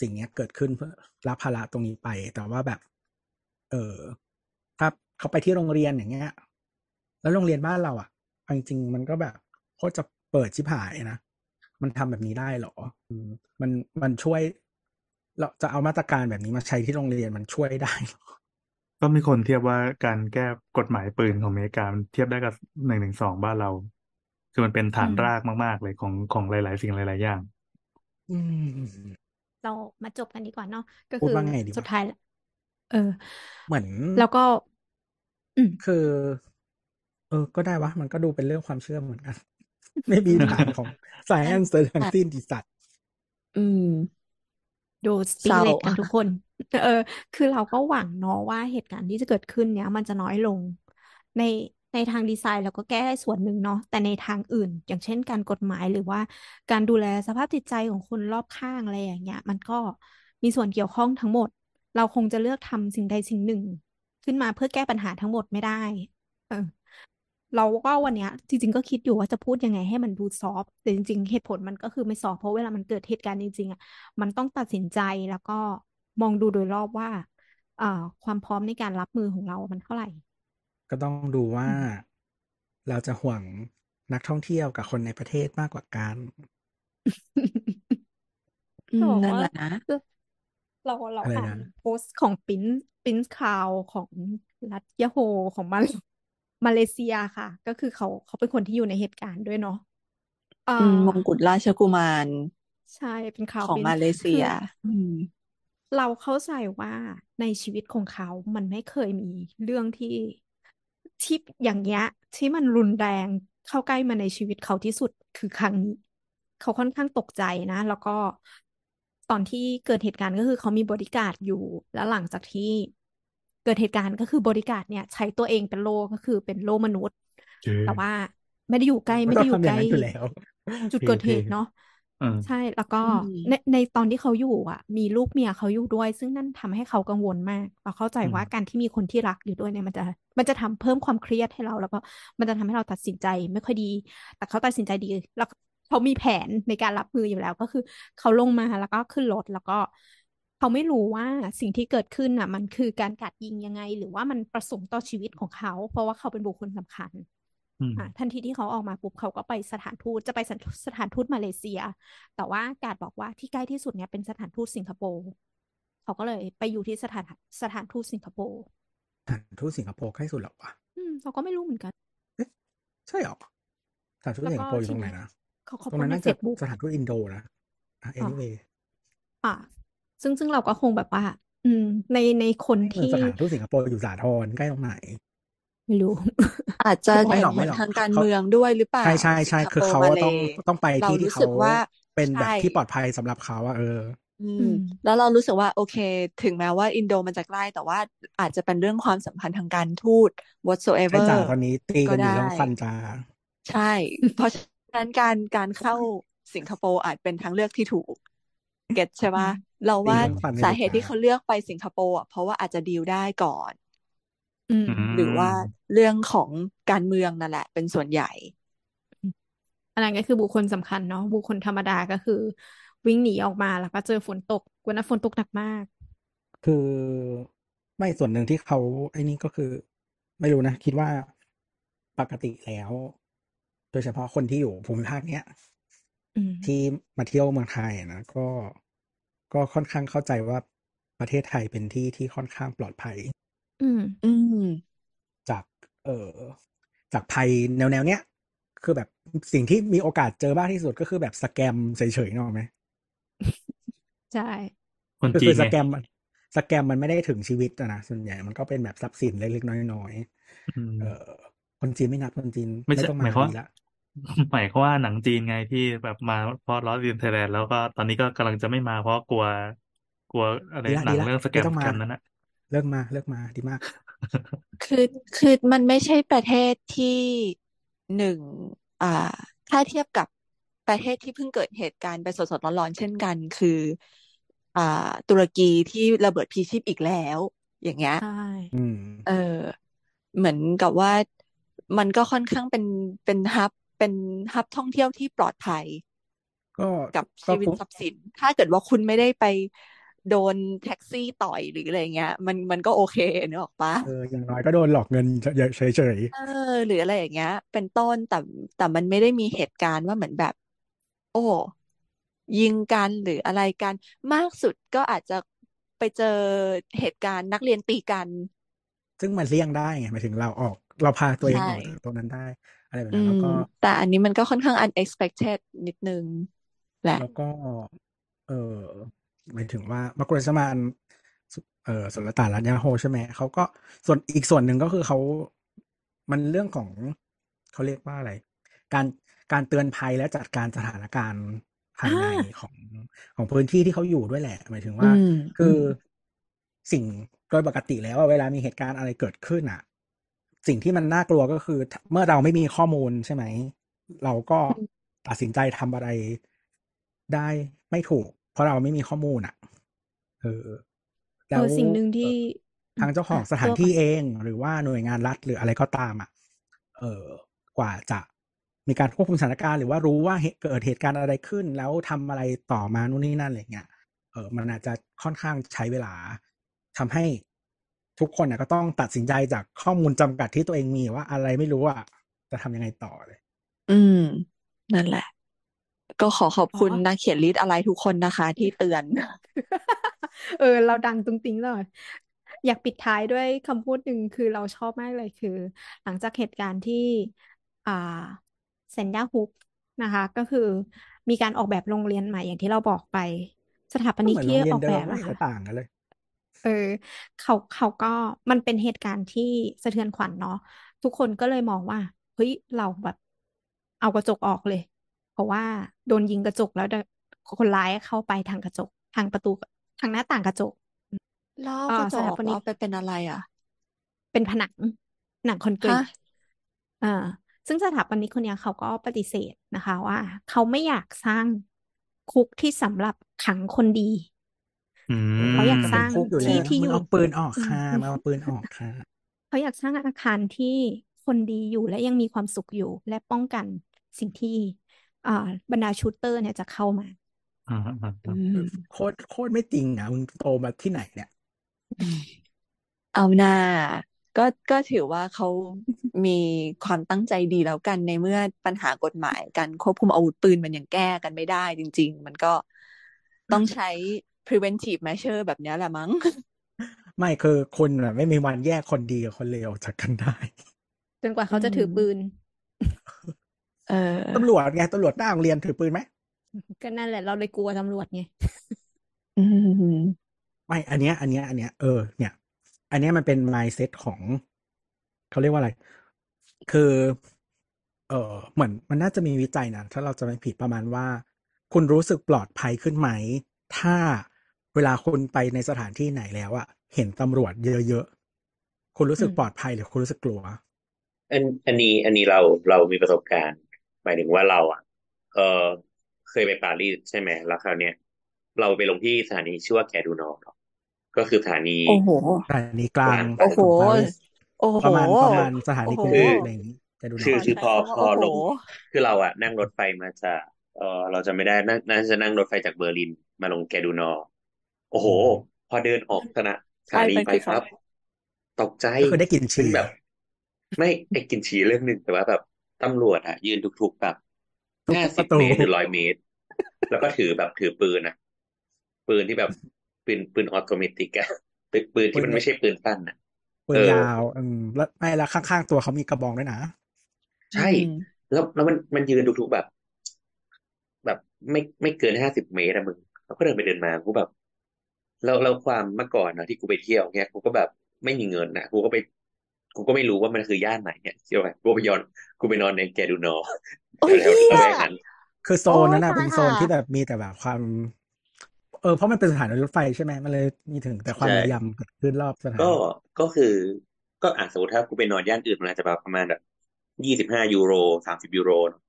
สิ่งนี้เกิดขึ้นเพื่อรับภาระตรงนี้ไป แต่ว่าแบบ เออถ้าเขาไปที่โรงเรียนอย่างเงี้ย แล้วโรงเรียนบ้านเราอะจริงๆมันก็แบบโคตรจะเปิดชิบหายนะมันทำแบบนี้ได้เหรอ มันมันช่วย เราจะเอามาตรการแบบนี้มาใช้ที่โรงเรียนมันช่วยได้หรอ ก็มีคนเทียบว่าการแก้กฎหมายปืนของอเมริกามันเทียบได้กับหนึ่งหนึ่งสองบ้านเรา คือมันเป็นฐาอืนมรากมาก ๆ เลยของของหลาย ๆ สิ่งหลาย ๆ อย่าง อืม เรามาจบกันดีกว่าเนาะก็พูดคือว่าไงดีสุดวะท้ายแล้วเออ เหมือน แล้วก็ อืม คือ เออ ก็ได้วะ มันก็ดูเป็นเรื่องความเชื่อเหมือนกัน ไม่มีฐานของ science เลยทั้งสิ้นดิสัตว์อืม ดูสเศติร้าเลตกันทุกคน เออ คือเราก็หวังเนาะว่าเหตุการณ์ที่จะเกิดขึ้นเนี้ย มันจะน้อยลง ในในทางดีไซน์เราก็แก้ได้ส่วนหนึ่งเนาะแต่ในทางอื่น อย่างเช่นการกฎหมายหรือว่าการดูแลสภาพจิตใจของคนรอบข้างอะไรอย่างเงี้ย มันก็มีส่วนเกี่ยวข้องทั้งหมด เราคงจะเลือกทำสิ่งใดสิ่งหนึ่ง ขึ้นมาเพื่อแก้ปัญหาทั้งหมดไม่ได้ เออ เราก็วันเนี้ย จริง ๆ ก็คิดอยู่ว่าจะพูดยังไงให้มันดูซอฟแต่จริง ๆ เหตุผลมันก็คือไม่ซอฟเพราะเวลามันเกิดเหตุการณ์จริงๆอะมันต้องตัดสินใจแล้วก็ มองดูโดยรอบว่าอ่าความพร้อมในการรับมือของเรามันเท่าไหร่ ก็ต้องดูว่าอืมเราจะห่วงนักท่องเที่ยวกับคนในประเทศมากกว่ากันอืจะมบอกนั่นว่าแหละนะเราเราอะไรอ่านนะโพสต์ของปิ้นปิ้นคาวของรัฐยะโฮของมามาเลเซียค่ะ ก็คือเขาเขาเป็นคนที่อยู่ในเหตุการณ์ด้วยเนาะอ่อืมมามกุฎราชกุมาร ใช่เป็นข่าวของปิ้นมาเลเซีย คืออืม เราเข้าใจว่าในชีวิตของเขา มันไม่เคยมีเรื่องที่ที่อย่างเงี้ยที่มันรุนแรงเข้าใกล้มาในชีวิตเขาที่สุดคือครั้งนี้ เขาค่อนข้างตกใจนะ แล้วก็ตอนที่เกิดเหตุการณ์ก็คือเขามีบอดี้การ์ดอยู่แล้วหลังจากที่เกิดเหตุการณ์ก็คือบอดี้การ์ดเนี่ย ใช้ตัวเองเป็นโล่ก็คือเป็นโล่มนุษย์เจ๊แต่ว่าไม่ได้อยู่ใกล้ก็ไม่ต้อได้งอยู่ทำอใกย่างล้นั้นอยู่แล้วจุดเท่เกิดเหเท่ตุเนาะเออ ใช่แล้วก็อืมในในตอนที่เขาอยู่อะ มีลูกเมียเขาอยู่ด้วย ซึ่งนั่นทำให้เขากังวลมากเราเข้าใจอืมว่าการที่มีคนที่รักอยู่ด้วยเนี่ยมันจะ มันจะทำเพิ่มความเครียดให้เรา แล้วก็มันจะทำให้เราตัดสินใจไม่ค่อยดี แต่เขาตัดสินใจดี แล้วเขามีแผนในการรับมืออยู่แล้วก็คือ เขาลงมาแล้วก็ขึ้นรถแล้วก็เขาไม่รู้ว่าสิ่งที่เกิดขึ้นน่ะ มันคือการกราดยิงยังไง หรือว่ามันประสงค์ต่อชีวิตของเขา เพราะว่าเขาเป็นบุคคลสำคัญอืมอะ ทันทีที่เขาออกมาปุ๊บเขาก็ไปสถานทูตจะไปสถสถานทูตมาเลเซีย แต่ว่าการดบอกว่าที่ใกล้ที่สุดเนี่ยเป็นสถานทูตสิงคโปร์เขาก็เลยไปอยู่ที่สถานสถานทูตสิงคโปร์สถานทูตสิงคโปร์ใกล้สุดหรอวะอืมเราก็ไม่รู้เหมือนกันใช่หรอสถานทูตแล้วสิงก็คโปร์อยู่ตทีรงไหนเนี้ยนะเขาเขาตรงโพสนั้นต์ในน่าเฟจะซบุ๊กสถานทูตอินโดนะอะอ๋อ anyway อะซึ่งซึ่งเราก็คงแบบว่า อืม ในในคนไม่เหมือนที่สถานทูตสิงคโปร์อยู่สาทรใกล้ตรงไหน ไม่รู้ อาจจะเขาบอกเด่นไม่หรอกเหมืไม่อนหรอกทางการเขาเมืองด้วยหรือเปล่าใช่ใช่สิใช่งคคือโปร์เขามาอะเลต้องต้องไปเราที่ที่รู้เขาสึกว่าเป็นแบบใช่ที่ปลอดภัยสำหรับเขาอะเอออือืมมแล้วเรารู้สึกว่าโอเค ถึงแม้ว่าอินโดมันจะใกล้ แต่ว่าอาจจะเป็นเรื่องความสัมพันธ์ทางการทูตใช่ whatsoever จ่าตอนนี้ตีก็กันอยู่ได้เรื่องควันจ้าใช่ เพราะฉะนั้นการการเข้าสิงคโปร์อาจเป็นทางเลือกที่ถูก เก็ตใช่อืปะมเราตีว่าเรื่องควันกันสาอยู่เหตุจ้าที่เขาเลือกไปสิงคโปร์อะเพราะว่าอาจจะดีลได้ก่อนอืมอื หรือว่ามเรื่องของการเมืองนั่นแหละ เป็นส่วนใหญ่ อันนั้นก็คือบุคคลสำคัญเนาะบุคคลธรรมดาก็คือ วิ่งหนีออกมาแล้วก็เจอฝนตกวันนั้นฝนตกหนักมาก คือไม่ส่วนหนึ่งที่เขาไอ้นี่ก็คือ ไม่รู้นะ คิดว่าปกติแล้ว โดยเฉพาะคนที่อยู่ภูมิภาคเนี้ยอืมที่มาเที่ยวเมืองไทยอะนะก็ก็ค่อนข้างเข้าใจว่าประเทศไทยเป็นที่ที่ค่อนข้างปลอดภัย อืม อืม จาก เอ่อ จากภัยแนวแนวเนี้ย คือแบบสิ่งที่มีโอกาสเจอมากที่สุดก็คือแบบสแกมเฉยๆเนกอะไหมใช่คนคือจีคืนอสไงแกมมันสแกมมันไม่ได้ถึงชีวิตอะนะส่วนใหญ่มันก็เป็นแบบทรัพย์สินเล็กๆน้อยอืมๆเอ่อคนจีนไม่นับคนจีนไม่ไม่ใช่ต้องหมามายความดีละหมายความว่าหนังจีนไงที่แบบมาเพราะล้อเลียนไทยแลนด์แล้วก็ตอนนี้ก็กำลังจะไม่มาเพราะกลัว กลัวอะไรดีละหนัดีงละเรื่องสแกไม่มต้องสมาแกมนั้นอะ เลิกมาเลิกมาดีมาก คือคือมันไม่ใช่ประเทศที่หนึ่งอ่าถ้าเทียบกับประเทศที่เพิ่งเกิดเหตุการณ์ไปสดๆร้อนๆเช่นกัน คืออ่าตุรกีที่ระเบิดพลีชีพอีกแล้ว อย่างเงี้ยใช่อืมเออเหมือนกับว่ามันก็ค่อนข้างเป็นเป็นฮับเป็นฮับท่องเที่ยวที่ปลอดภัย ก็กับก็ชีวิตคุ้มทรัพย์สิน ถ้าเกิดว่าคุณไม่ได้ไป โดนแท็กซี่ต่อยหรืออะไรเงี้ย มันมันก็โอเคนึกออกปะเอออย่างน้อยก็โดนหลอกเงินเฉยเฉยเออ หรืออะไรอย่างเงี้ย เป็นต้นแต่แต่มันไม่ได้มีเหตุการณ์ว่าเหมือนแบบ โอ้ยิงกันหรืออะไรกัน มากสุดก็อาจจะไปเจอเหตุการณ์นักเรียนตีกันๆซึ่งมันเลี่ยงได้ไงหมายถึงเราออก เราพาตัวเองใช่ออกจากตรงนั้นได้ อะไรแบบอืนั้นแล้วมก็แต่อันนี้มันก็ค่อนข้าง unexpected นิดนึงแหละแล้วก็ เออ หมายถึงว่ามักกุรสมานสุเออสุลต่านรัตนยาโฮใช่ไหมเขาก็ส่วนอีกส่วนหนึ่งก็คือเขามันเรื่องของเขาเรียกว่าอะไร การการเตือนภัยและจัดการสถานการณ์ภายในอ่าของของพื้นที่ที่เขาอยู่ด้วยแหละ หมายถึงอืว่ามคือสิ่งโดยปกติแล้วอะเวลามีเหตุการณ์อะไรเกิดขึ้นอะ สิ่งที่มันน่ากลัวก็คือ เมื่อเราไม่มีข้อมูลใช่ไหม เราก็ตัดสินใจทำอะไรได้ไม่ถูกเพ ราะเราไม่มีข้อมูลอะ เออเอแล้วอสิ่งหนึ่งที่ทางเจ้าของอะสถานตัวที่เอง หรือว่าหน่วยงานรัฐหรืออะไรก็ตามอะ เออกว่าจะมีการควบคุมสถานการณ์หรือว่ารู้ว่าเหตุเกิดเหตุการณ์อะไรขึ้น แล้วทำอะไรต่อมานู่นนี่นั่นอะไรเงี้ยเออมันอาจจะค่อนข้างใช้เวลาทำให้ทุกคนน่ะก็ต้องตัดสินใจจากข้อมูลจำกัดที่ตัวเองมีว่าอะไรไม่รู้อะจะทำยังไงต่อเลย อืม นั่นแหละ ก็ขอขอบอ๋อคุณนักเขียนลิสต์อะไรทุกคนนะคะ ที่เตือน เออ เราดังตุ้งติ้งเลย อยากปิดท้ายด้วยคำพูดหนึ่งคือเราชอบมากเลยคือ หลังจากเหตุการณ์ที่ อ่าเซนยาฮุกนะคะ ก็คือมีการออกแบบโรงเรียนใหม่อย่างที่เราบอกไป สถาปก็นิเหกมือนที่โรงเรียอนอกเดิแบมบไม่อะเห็นค่ะจะต่างกันเลย เออ เขาเขาก็มันเป็นเหตุการณ์ที่สะเทือนขวัญเนาะทุกคนก็เลยมองว่าเฮ้ยเราแบบ เอากระจกออกเลยเพ ราะว่าโดนยิงกระจกแล้วคนร้ายเข้าไปทางกระจก ทางประตูทางหน้าต่างกระจกแล้วเอ่กอระจสกถาปนิเอากไปเป็นอะไรอะ เป็นผนังหนังคอนกรีฮะตอ่าซึ่งสถาปนิกคนเนี้ยเขาก็ปฏิเสธนะคะ ว่า เขาไม่อยากสร้างคุกที่สำหรับขังคนดีอืเขาอยากมสร้างคุกอยู่ที่แล้วที่มึองยู่เอาปืนออกอืมค่ะมึงเอาปืนออกค่ะเขาอยากสร้างอาคารที่คนดีอยู่และยังมีความสุขอยู่ และป้องกันสิ่งที่ อ่าบรรดาชูตเตอร์เนี่ยจะเข้ามาอ่าอ่าอือ่ามโคตรโคตรไม่จริงอะมึงโตมาที่ไหนเนี่ย เอาหน้าก็ก็ถือว่าเขามีความตั้งใจดีแล้วกันในเมื่อปัญหากฎหมายการควบคุมอาวุธปืนมันยังแก้กันไม่ได้จริง ๆ มันก็ต้องใช้ preventive measure แบบเนี้ยแหละมั้ง ไม่คือคุณแบบไม่มีวันแยกคนดีกับคนเลวออกจากกันได้ จนกว่าเขาจะอืมถือปืน เออตำรวจไงตำรวจหน้าโรงเรียนถือปืนไหมก็นั่นแหละเราเลยกลัวตำรวจไงอืมไม่อันเนี้ย อันเนี้ย อันเนี้ยเออเนี่ย อันเนี้ยมันเป็น mindset ของเขาเรียกว่าอะไร คือ เออเหมือนมันน่าจะมีวิจัยนะถ้าเราจะไม่ผิดประมาณว่า คุณรู้สึกปลอดภัยขึ้นไหม ถ้าเวลาคุณไปในสถานที่ไหนแล้วอะเห็นตำรวจเยอะๆคุณรู้สึกอืมปลอดภัยหรือคุณรู้สึกกลัวอันอันนี้อันนี้เราเรามีประสบการณ์ หมายถึงว่าเราอะ เออเคยไปปารีสใช่ไหมแล้วคราวเนี้ยเราไปลงที่สถานีชื่อว่า Gare du Nord เนอะก็คือสถานีโอ้โหสถานีกลางโอ้โหของปารีสโอ้โหประมาณประมาณสถานีกรุงเทพโอ้โหอะไรอย่างนี้จะดูหคืน่ออยคือคือพอใช้คำว่าพอโอ้โหลงคือเราอะนั่งรถไฟมาจากเออเราจะไม่ได้น่าน่าจะนั่งรถไฟจากเบอร์ลินมาลงแกดูนอร์โอ้โห พอเดินออกสถาสถานีไปไปไปคือครับ ตกใจก็คือได้กลิ่นฉี่เป็นแบบ ไม่ไอ้กินฉี่เรื่องหนึ่งแต่ว่าแบบ ตำรวจอะยืนทุกๆแบบทุกห้าปสิบระตูเมตรหรือร้อยเมตร แล้วก็ถือแบบถือปืนอะปืนที่แบบปืนปืนออโตเมติกอะปืนปืนที่มันไม่ใช่ปืนสั้นอะปืเอนอยาวอืมแล้วไม่แล้วข้างๆตัวเขามีกระบองด้วยนะใช่อืมแล้วแล้วมันมันยืนทุกๆแบบ แบบไม่ไม่เกินห้าสิบเมตรอะมึงแล้วก็เดินไปเดินมากูแบบแล้วแล้วความเมื่อก่อนนะที่กูไปเที่ยวเนี้ยกูก็แบบไม่มีเงินนะกูก็ไป กูก็ไม่รู้ว่ามันคือย่านไหนเนี่ยเที่ยวไปกูไปยอนกูไปนอนในแกดูนอร์โอ้ยแถวเหี้ๆยละแวกนั้นคือโซนนั้นน่ะโอ้ยเป็นโซนตายห่าที่แบบมีแต่แบบความ เออเพราะมันเป็นสถานีรถไฟใช่ไหมมันเลยมีถึงแต่ความใช่ระยำเกิดขึ้นรอบสถาก็นีก็คือ ก็อะสมมติถ้ากูไปนอนย่านอื่นมันอาจจะประมาณแบบยี่สิบห้ายูโรสามสิบยูโรเนอะ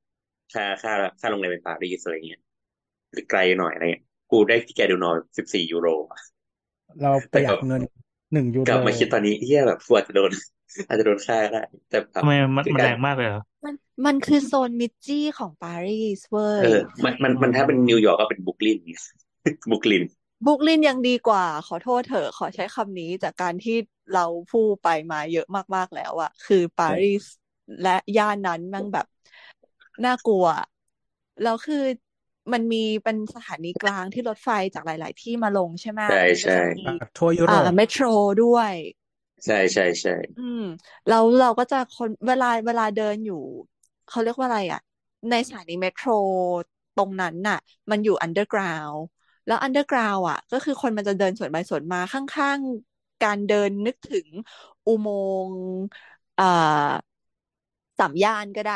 ค่าค่าค่าโรงแรมเป็นปารีสอะไรเงี้ยหรือไกลหน่อยอะไรเงี้ยกูได้ที่ Gare du Nord สิบสี่ยูโรเราประหยัดเงิน หนึ่งยูโรลับมาคิดตอนนี้เฮียแบบกูอาจจะโดนอาจจะโดนฆ่าก็ได้แต่แบบทำไมมันคือมันกาแรงมากเลยเหรอมันมันคือโซนมิดจี้ของปารีสเว้ยเออมันมันมันถ้าเป็นนิวยอร์กก็เป็นบุกลินไง Brooklyn Brooklyn ยังดีกว่า ขอโทษเถอะขอใช้คำนี้จากการที่เราพูดไปมาเยอะมากๆแล้วอะคือปารีสและย่านนั้นมันแบบน่ากลัวแล้วคือ มันมีเป็นสถานีกลางที่รถไฟจากหลาย ๆ ที่มาลงใช่ไหมใช่มันก็ใช่จะมีแบบทั่วยุโรอ่าปเมโทรด้วย ใช่ใช่ใช่อืมแล้วเราก็จะคนเวลาเวลาเดินอยู่ เขาเรียกว่าอะไรอะ ในสถานี metro ตรงนั้นน่ะ มันอยู่ underground แล้ว underground อะ ก็คือคนมันจะเดินสวนไปสวนมาข้าง ๆ การเดินนึกถึงอุโมงค์อ่าสามย่านก็ได้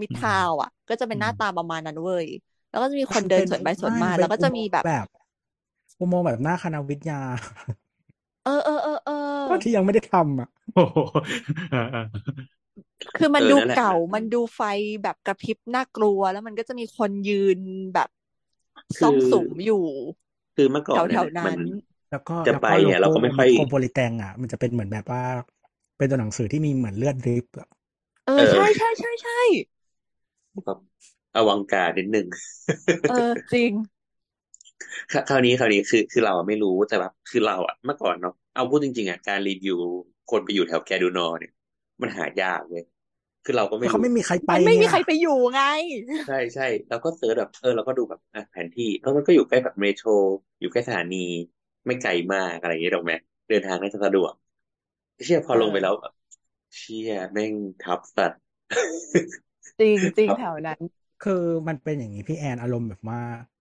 มิดทาวน์อะ ก็จะเป็นหน้าตาประมาณนั้นเว้ย แล้วก็จะมีคนเดินสวนไปสวนมาไม่แล้วก็จะมีแบบแบบอุโมงค์แบบหน้าคณะวิทยา เออเออเออเออที่ยังไม่ได้ทำอะโอ้โหเออเออคือมันเออดูนั่นแหละเก่า มันดูไฟแบบกระพริบน่ากลัว แล้วมันก็จะมีคนยืนแบบคือซ่องสุมอยู่ คือเมื่อก่อนแถเนี่วยๆมันั้นนแล้วก็จะแล้วไปก็โลเนี่ยเราโก้ก็ไม่ค่อยโคมโพลิแตงอะ มันจะเป็นเหมือนแบบว่า เป็นตัวหนังสือที่มีเหมือนเลือดดริปอะเอเอออใช่ใช่ใช่ใช่แบบ อวังการนิดนึงเออจริงครคราวนี้คราวนี้คือคือเราอะไม่รู้แต่แบบคือเราอะเมื่อก่อนเนาะเอาพูดจริงๆอะการรีวิวคนไปอยู่แถว Gare du Nord เนี่ย มันหายากเลยคือเราก็ไม่ราะเขาไม่มีใครไปมันไม่มีไงใครไปอยู่ไง ใช่ใช่เราก็ search แบบเออเราก็ดูแบบอะแผนที่เออมันก็อยู่ใกล้แบบ metro อยู่ใกล้สถานี ไม่ไกลมากอะไรอย่างเงี้ยหรอกไหมเดินทางน่าจะสะดวกเชี่ยพอเออลงไปแล้วแบบเชี่ยแม่งทับสัตว์จริงจริงทับแถวนั้น คือมันเป็นอย่างนี้พี่แอนอารมณ์แบบว่า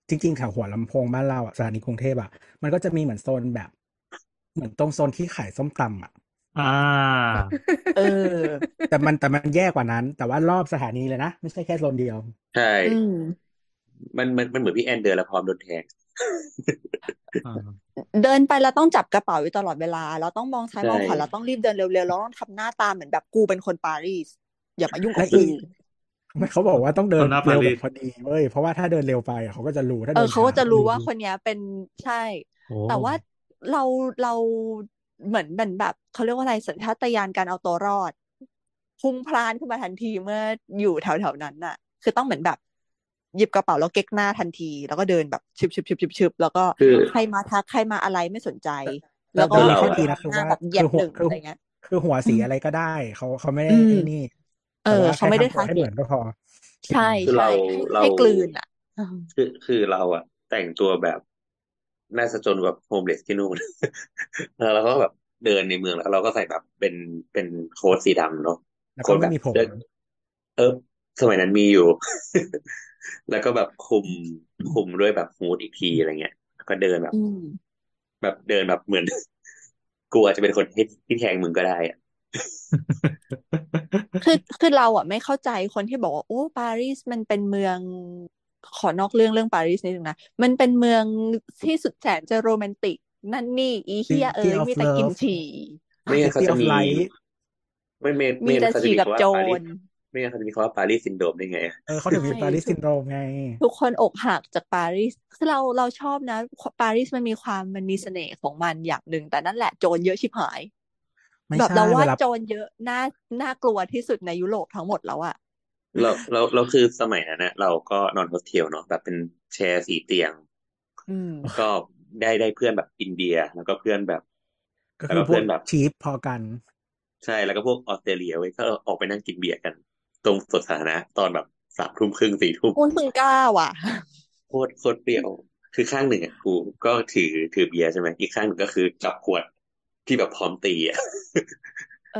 จริงๆแถวหัวลำโพงบ้านเราอะสถานีกรุงเทพอะมันก็จะมีเหมือนโซนแบบ เหมือนตรงโซนที่ขายส้มตำอะอ่า เออ แต่มันแต่มันแย่กว่านั้น แต่ว่ารอบสถานีเลยนะ ไม่ใช่แค่โซนเดียว ใช่อืมมันมันมันเหมือนพี่แอนเดินแล้วพร้อมโดนแทงอ่าเดินไปเราต้องจับกระเป๋าอยู่ตลอดเวลา เราต้องมองซ้ายใช่มองขวาเราต้องรีบเดินเร็วๆเราต้องทำหน้าตาเหมือนแบบกูเป็นคนปารีสอย่ามายุ่งกับและอีกูก ไม่เขาบอกว่าต้องเดินคนหน้าปาเร็วรีแบสบพอดีเว้ยเพราะว่าถ้าเดินเร็วไปอะเขาก็จะรู้ถ้าเอเดิอนเขาก็ช้าจะรู้ว่ารู้คนเนี้ยเป็นใช่โอ้แต่ว่าเราเราเหมือนเป็นแบบเขาเรียกว่าอะไรสัญชาตญาณการเอาตัวรอดพุ่งพล่านขึ้นมาทันทีเมื่ออยู่แถวแถวนั้นน่ะ คือต้องเหมือนแบบ หยิบกระเป๋าแล้วเก๊กหน้าทันที แล้วก็เดินแบบชึบชึบชึบชึบชึบแล้วก็คือใครมาทักใครมาอะไรไม่สนใจแต่แล้วก็แต่มีเราข้ออะดีนะคือหน้าว่าแบบเหยียคืบอหัวหนึ่งคืออะไรเงี้ยคือหัวสีอะไรก็ได้ เขาเขาไม่ได้อืมไอ้นี่ เอแต่อว่าเขาแค่ไม่ได้ทำตัวทาให้ร์เหเก็มืตอนก็พอ ใช่คือใช่เราให้เราให้กลืนอะคือคือเราอะแต่งตัวแบบน่าจะจนกว่าโฮมเลสที่นู่นแล้วเราก็แบบเดินในเมืองแล้ว เราก็ใส่แบบเป็นเป็นโค้ทสีดำเนาะแล้วโค้ก็ทแบไม่บมีผมเดินเออ สมัยนั้นมีอยู่ แล้วก็แบบคุมคุมด้วยแบบฮูดอีกทีอะไรเงี้ยแล้วก็เดินแบบอืมแบบเดินแบบเหมือนกลัวจะเป็นคนที่ที่แทงมึงก็ได้อะ คือคือเราอะไม่เข้าใจคนที่บอกว่าโอ้ปารีสมันเป็นเมืองขอนอกเรื่องเรื่องปารีสนิดนึงนะ มันเป็นเมืองที่สุดแสนจะโรแมนติก นั่นนี่อีเฮียเอ้ City ย of มีแต่กิน Love ฉี่ไม่งั้นเขา City จะ of มี Light ไม่ไม่ไม่มีงั้แต่นเขาจะฉี่มีกับคำว่าโจปารีสรไม่งั้นเขาจะมีคำว่าปารีสซินโดรมได้ไงอะเออเขาถึงมีใช่ปารีสทุซิกนโดรมไง ทุกคนอกหักจากปารีสคือเราเราชอบนะ ปารีสมันมีความมันมีเสน่ห์ของมันอย่างหนึ่งแต่นั่นแหละโจรเยอะชิบหายไม่ แบบใช่เราว่าเวลาโจรเยอะน่าน่ากลัวที่สุดในยุโรปทั้งหมดแล้วอะเราเราเราคือสมัยนั้นนะเราก็นอนโฮสเทลเนาะแบบเป็นแชร์สี่เตียงอืมก็ได้ได้เพื่อนแบบอินเดียแล้วก็เพื่อนแบบก็แล้วคือพวกเพื่อกนแบบ cheap พอกัน ใช่แล้วก็พวกออสเตรเลียเว้ยก็ออกไปนั่งกินเบียร์กัน ตรงสวนสาธารณะตอนแบบสามทุ่มครึ่งสี่ทุ่มคุณมึงกล้าว่ะโคตรโคตรเปรี้ยว คือข้างหนึ่งอะกูก็ถือถือเบียร์ใช่ไหมอีกข้างหนึ่งก็คือจับขวด ที่แบบพร้อมตีอะเออ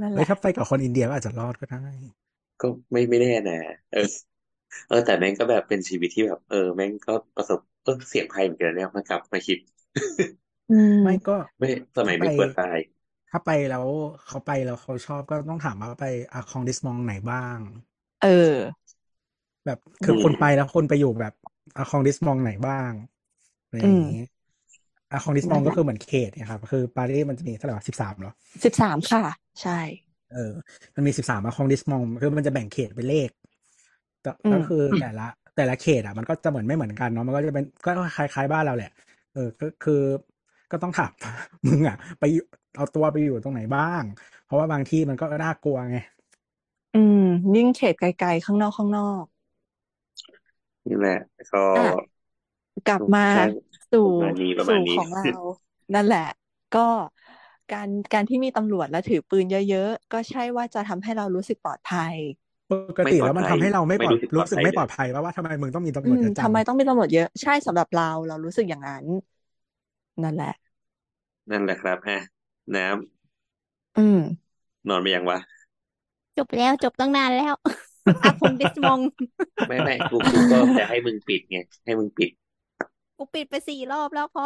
นั่นแหเฮ้ยละถ้าไปกับคนอินเดียก็อาจจะรอดก็ได้ ก็ไม่ไม่แน่นะเออ เออ แต่แม่งก็แบบเป็นชีวิตที่แบบ เออ แม่งก็ประสบเออเสี่ยงภัยเหมือนกันนะเนี่ยมากลับมาคิดอืมไม่ก็ไม่สมัยถ้าไปไม่ควรตาย ถ้าไปแล้วเขาไปแล้วเขาชอบก็ต้องถามว่าไปอาคองดิสมองไหนบ้าง เออ แบบคืออืมคนไปแล้วคนไปอยู่แบบอาคองดิสมองไหนบ้างอะไรอย่างนี้ อาคองดิสมองก็คือเหมือนเขตเนี่ยครับคือปารีสมันจะมีเท่าไหร่วะสิบสามเหรอสิบสามค่ะ ใช่ เออ มันมีสิบสามอาคองดิสมองคือมันจะแบ่งเขตเป็นเลขแต่อืมก็คือแต่ละ แต่ละเขตอะมันก็จะเหมือนไม่เหมือนกันเนาะมันก็จะเป็นก็คล้ายๆบ้านเราแหละ เออก็คือก็ต้องถามมึงอะ ไปอยู่เอาตัวไปอยู่ตรงไหนบ้าง เพราะว่าบางที่มันก็น่ากลัวไงอืม ยิ่งเขตไกลๆข้างนอกข้างนอกนี่แหละก็อะกลับมาใช่ สู่ประมาณนี้ประมาณสู่นี้ของเรา นั่นแหละ ก็การการที่มีตำรวจและถือปืนเยอะๆ ก็ใช่ว่าจะทำให้เรารู้สึกปลอดภัยปกติแล้วมันไม่ปลอดภัยทำให้เราไม่ปลอดไม่รู้สึกรู้สึกปลอดภัยไม่ปลอดภัยว่าว่าทำไมมึงต้องมีตำรอืวจมเยอะจัทำงไมต้องมีตำรวจเยอะใช่สำหรับเราเรารู้สึกอย่างนั้น นั่นแหละ นั่นแหละครับอะน้ำอืม นอนไปยังวะ จบแล้วจบตั้งนานแล้วอาคงดิสมองไม่ไม่กูกูก็จะให้มึงปิดไงให้มึงปิด กูปิดไปสี่รอบแล้วพอ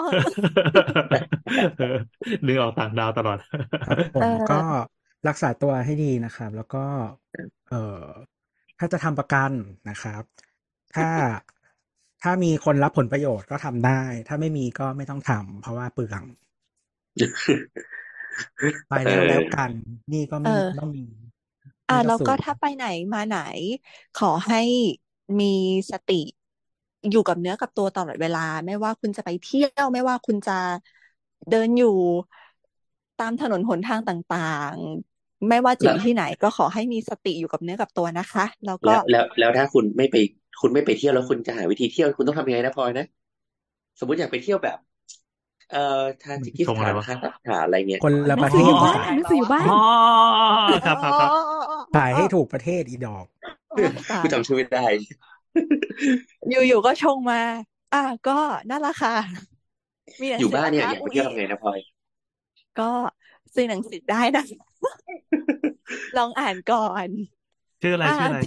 เหอะนึกออกต่างดาวตลอดครับผเอมอก็รักษาตัวให้ดีนะครับ แล้วก็ เอ่อถ้าจะทำประกันนะครับ ถ้าถ้ามีคนรับผลประโยชน์ก็ทำได้ ถ้าไม่มีก็ไม่ต้องทำเพราะว่าเปลืองไปแล้วเออแล้วกัน นี่ก็เอไม่อต้องมีอ่านี่ก็แล้วสูก็งถ้าไปไหนมาไหน ขอให้มีสติ อยู่กับเนื้อกับตัวตลอดเวลา ไม่ว่าคุณจะไปเที่ยว ไม่ว่าคุณจะเดินอยู่ตามถนนหนทางต่างๆ ไม่ว่าจะอยู่ที่ไหนก็ขอให้มีสติอยู่กับเนื้อกับตัวนะคะ แล้วก็แล้วแล้วแล้วถ้าคุณไม่ไปคุณไม่ไปเที่ยวแล้วคุณจะหาวิธีเที่ยวคุณต้องทำยังไงนะพลอยนะ สมมติอยากไปเที่ยวแบบ เอ่อทาจิกิสชงอะถาไรนวะคาซัคสถานอะไรเงี้ยคนละหปนัระงเทสือศอยู่มาบ้านขายหนังสืออยู่บ้านอ๋อครับครับครับขายให้ถูกประเทศอีดอกโอ้ตายกูจำชื่อไม่ได้ อยู่ๆก็ชงมา อะก็นั่นแหละค่ะ มีหนังอยู่สือบ้านเนี่ยนะคะอยากไปอุ๊ยเที่ยวทำไงนะพลอยก็ซื้อหนังสือได้นะ ลองอ่านก่อนชื่ออะไรอ่าชื่ออะไร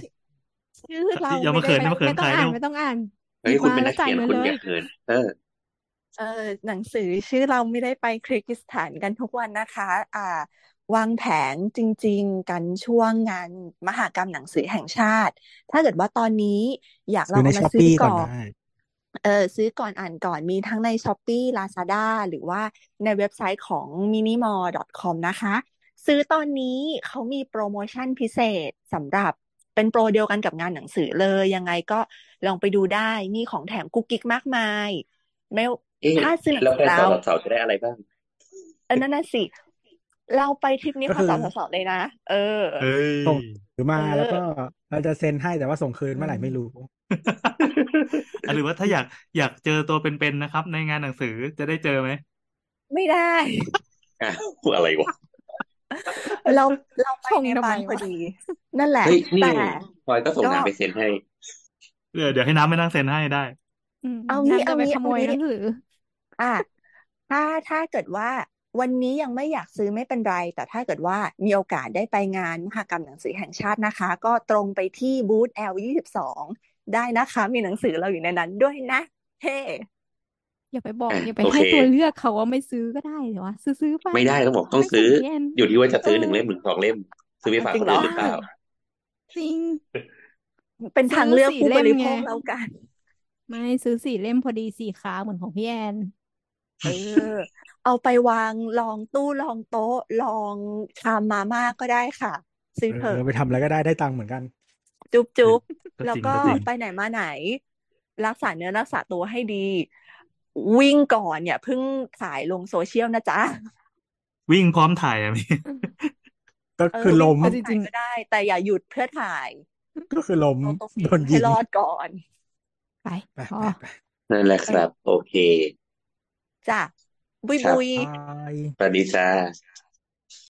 ชื่อเราอย่ามาไม่เขินได้อย่ามาเขินไม่ต้องขายอ่าเร็นวไม่ต้องอ่านหเฮ้ยิยบคุณมาเป็นแล้นัวกจ่ายเขียนเงินคุณเลอยย่าเขินเออ เออหนังสือชื่อเราไม่ได้ไปคริกิสถานกันทุกวันนะคะ อ่า วางแผนจริง ๆ กันช่วงงานมหกรรมหนังสือแห่งชาติ ถ้าเกิดว่าตอนนี้อยากลซื้อองในเอาช้มาอปซื้อปี้ก่อนก่อนได้เออซื้อก่อนอ่านก่อนมีทั้งใน s h อ p e e Lazada หรือว่าในเว็บไซต์ของ minimall.com นะคะ ซื้อตอนนี้เขามีโปรโมชั่นพิเศษสำหรับเป็นโปรเดียวกันกับงานหนังสือเลย ยังไงก็ลองไปดูได้มีของแถมกุ๊กกิ๊กมากมาย ไม่เอ๊ะถ้าซื้อหนังแล้วสือแฟนแล้สาววสาวจะได้อะไรบ้างเออนั่นน่ะสิ เราไปทริปนี้ก็ขอคือสาวสาวๆเลยนะ เออเอ้ยส่งหรือมาเออแล้วก็เราจะเซ็นให้แต่ว่าส่งคืนเมื่อไหร่ไม่รู้อะหรือว่าถ้าอยากอยากเจอตัวเป็นๆนะครับ ในงานหนังสือจะได้เจอไหม ไม่ได้อะอะไรวะเราเราไปชงเนทำปาไมลพอวะดี นั่นแหละเฮ้ยนี่แต่พลอยก็ส่งก็งานไปเซ็นให้เดี๋ยวเดี๋ยวให้น้ำไปนั่งเซ็นให้ได้อืมเอางี้น้ำจะเอาไปงี้ขโมยเอาหนังี้งสืออะถ้าถ้าเกิดว่า วันนี้ยังไม่อยากซื้อไม่เป็นไร แต่ถ้าเกิดว่ามีโอกาสได้ไปงานมหกรรมหนังสือแห่งชาตินะคะ ก็ตรงไปที่บูธ L22 ได้นะคะ มีหนังสือเราอยู่ในนั้นด้วยนะ เฮ้อย่าไปบอกอะอย่าไปโอเคให้ตัวเลือกเขาว่าไม่ซื้อก็ได้เหรอวะซื้อซื้อไปไม่ได้ต้องบอกต้องไม่ซื้อเย็นอยู่ที่ว่าจะซื้อเออหนึ่งเล่มหรือสองเล่ม ซื้อไปฝากจริคงนเหรออื่นหรือเปล่าจริง เป็นซื้ทางอเลือกสี่ผู้บเล่มริโภไงคแล้วกัน ไม่ซื้อสี่เล่มพอดีสี่ขาเหมือนของพี่แอนเออ เอาไปวางลองตู้ลองโต๊ะลองชามมาม่าก็ได้ค่ะ ซื้อเอเถออะไปทำอะไรก็ได้ได้ตังค์เหมือนกัน จุ๊บจุ๊บก็แล้วจริงก็ก็จริงไปไหนมาไหน รักษาเนื้อรักษาตัวให้ดี วิ่งก่อนเนี่ยเพิ่งถ่ายลงโซเชียลนะจ๊ะ วิ่งพร้อมถ่ายอะพี่ก็เออคือวิ่ล้งมพร้อมจริถ่ายงก็ได้ แต่อย่าหยุดเพื่อถ่าย ก็คือล้มเอาตัวโดฟินให้ยิงรอดก่อนไปไปพอไปไปนั่นแหละครับ โอเคจ้ะ บุยครั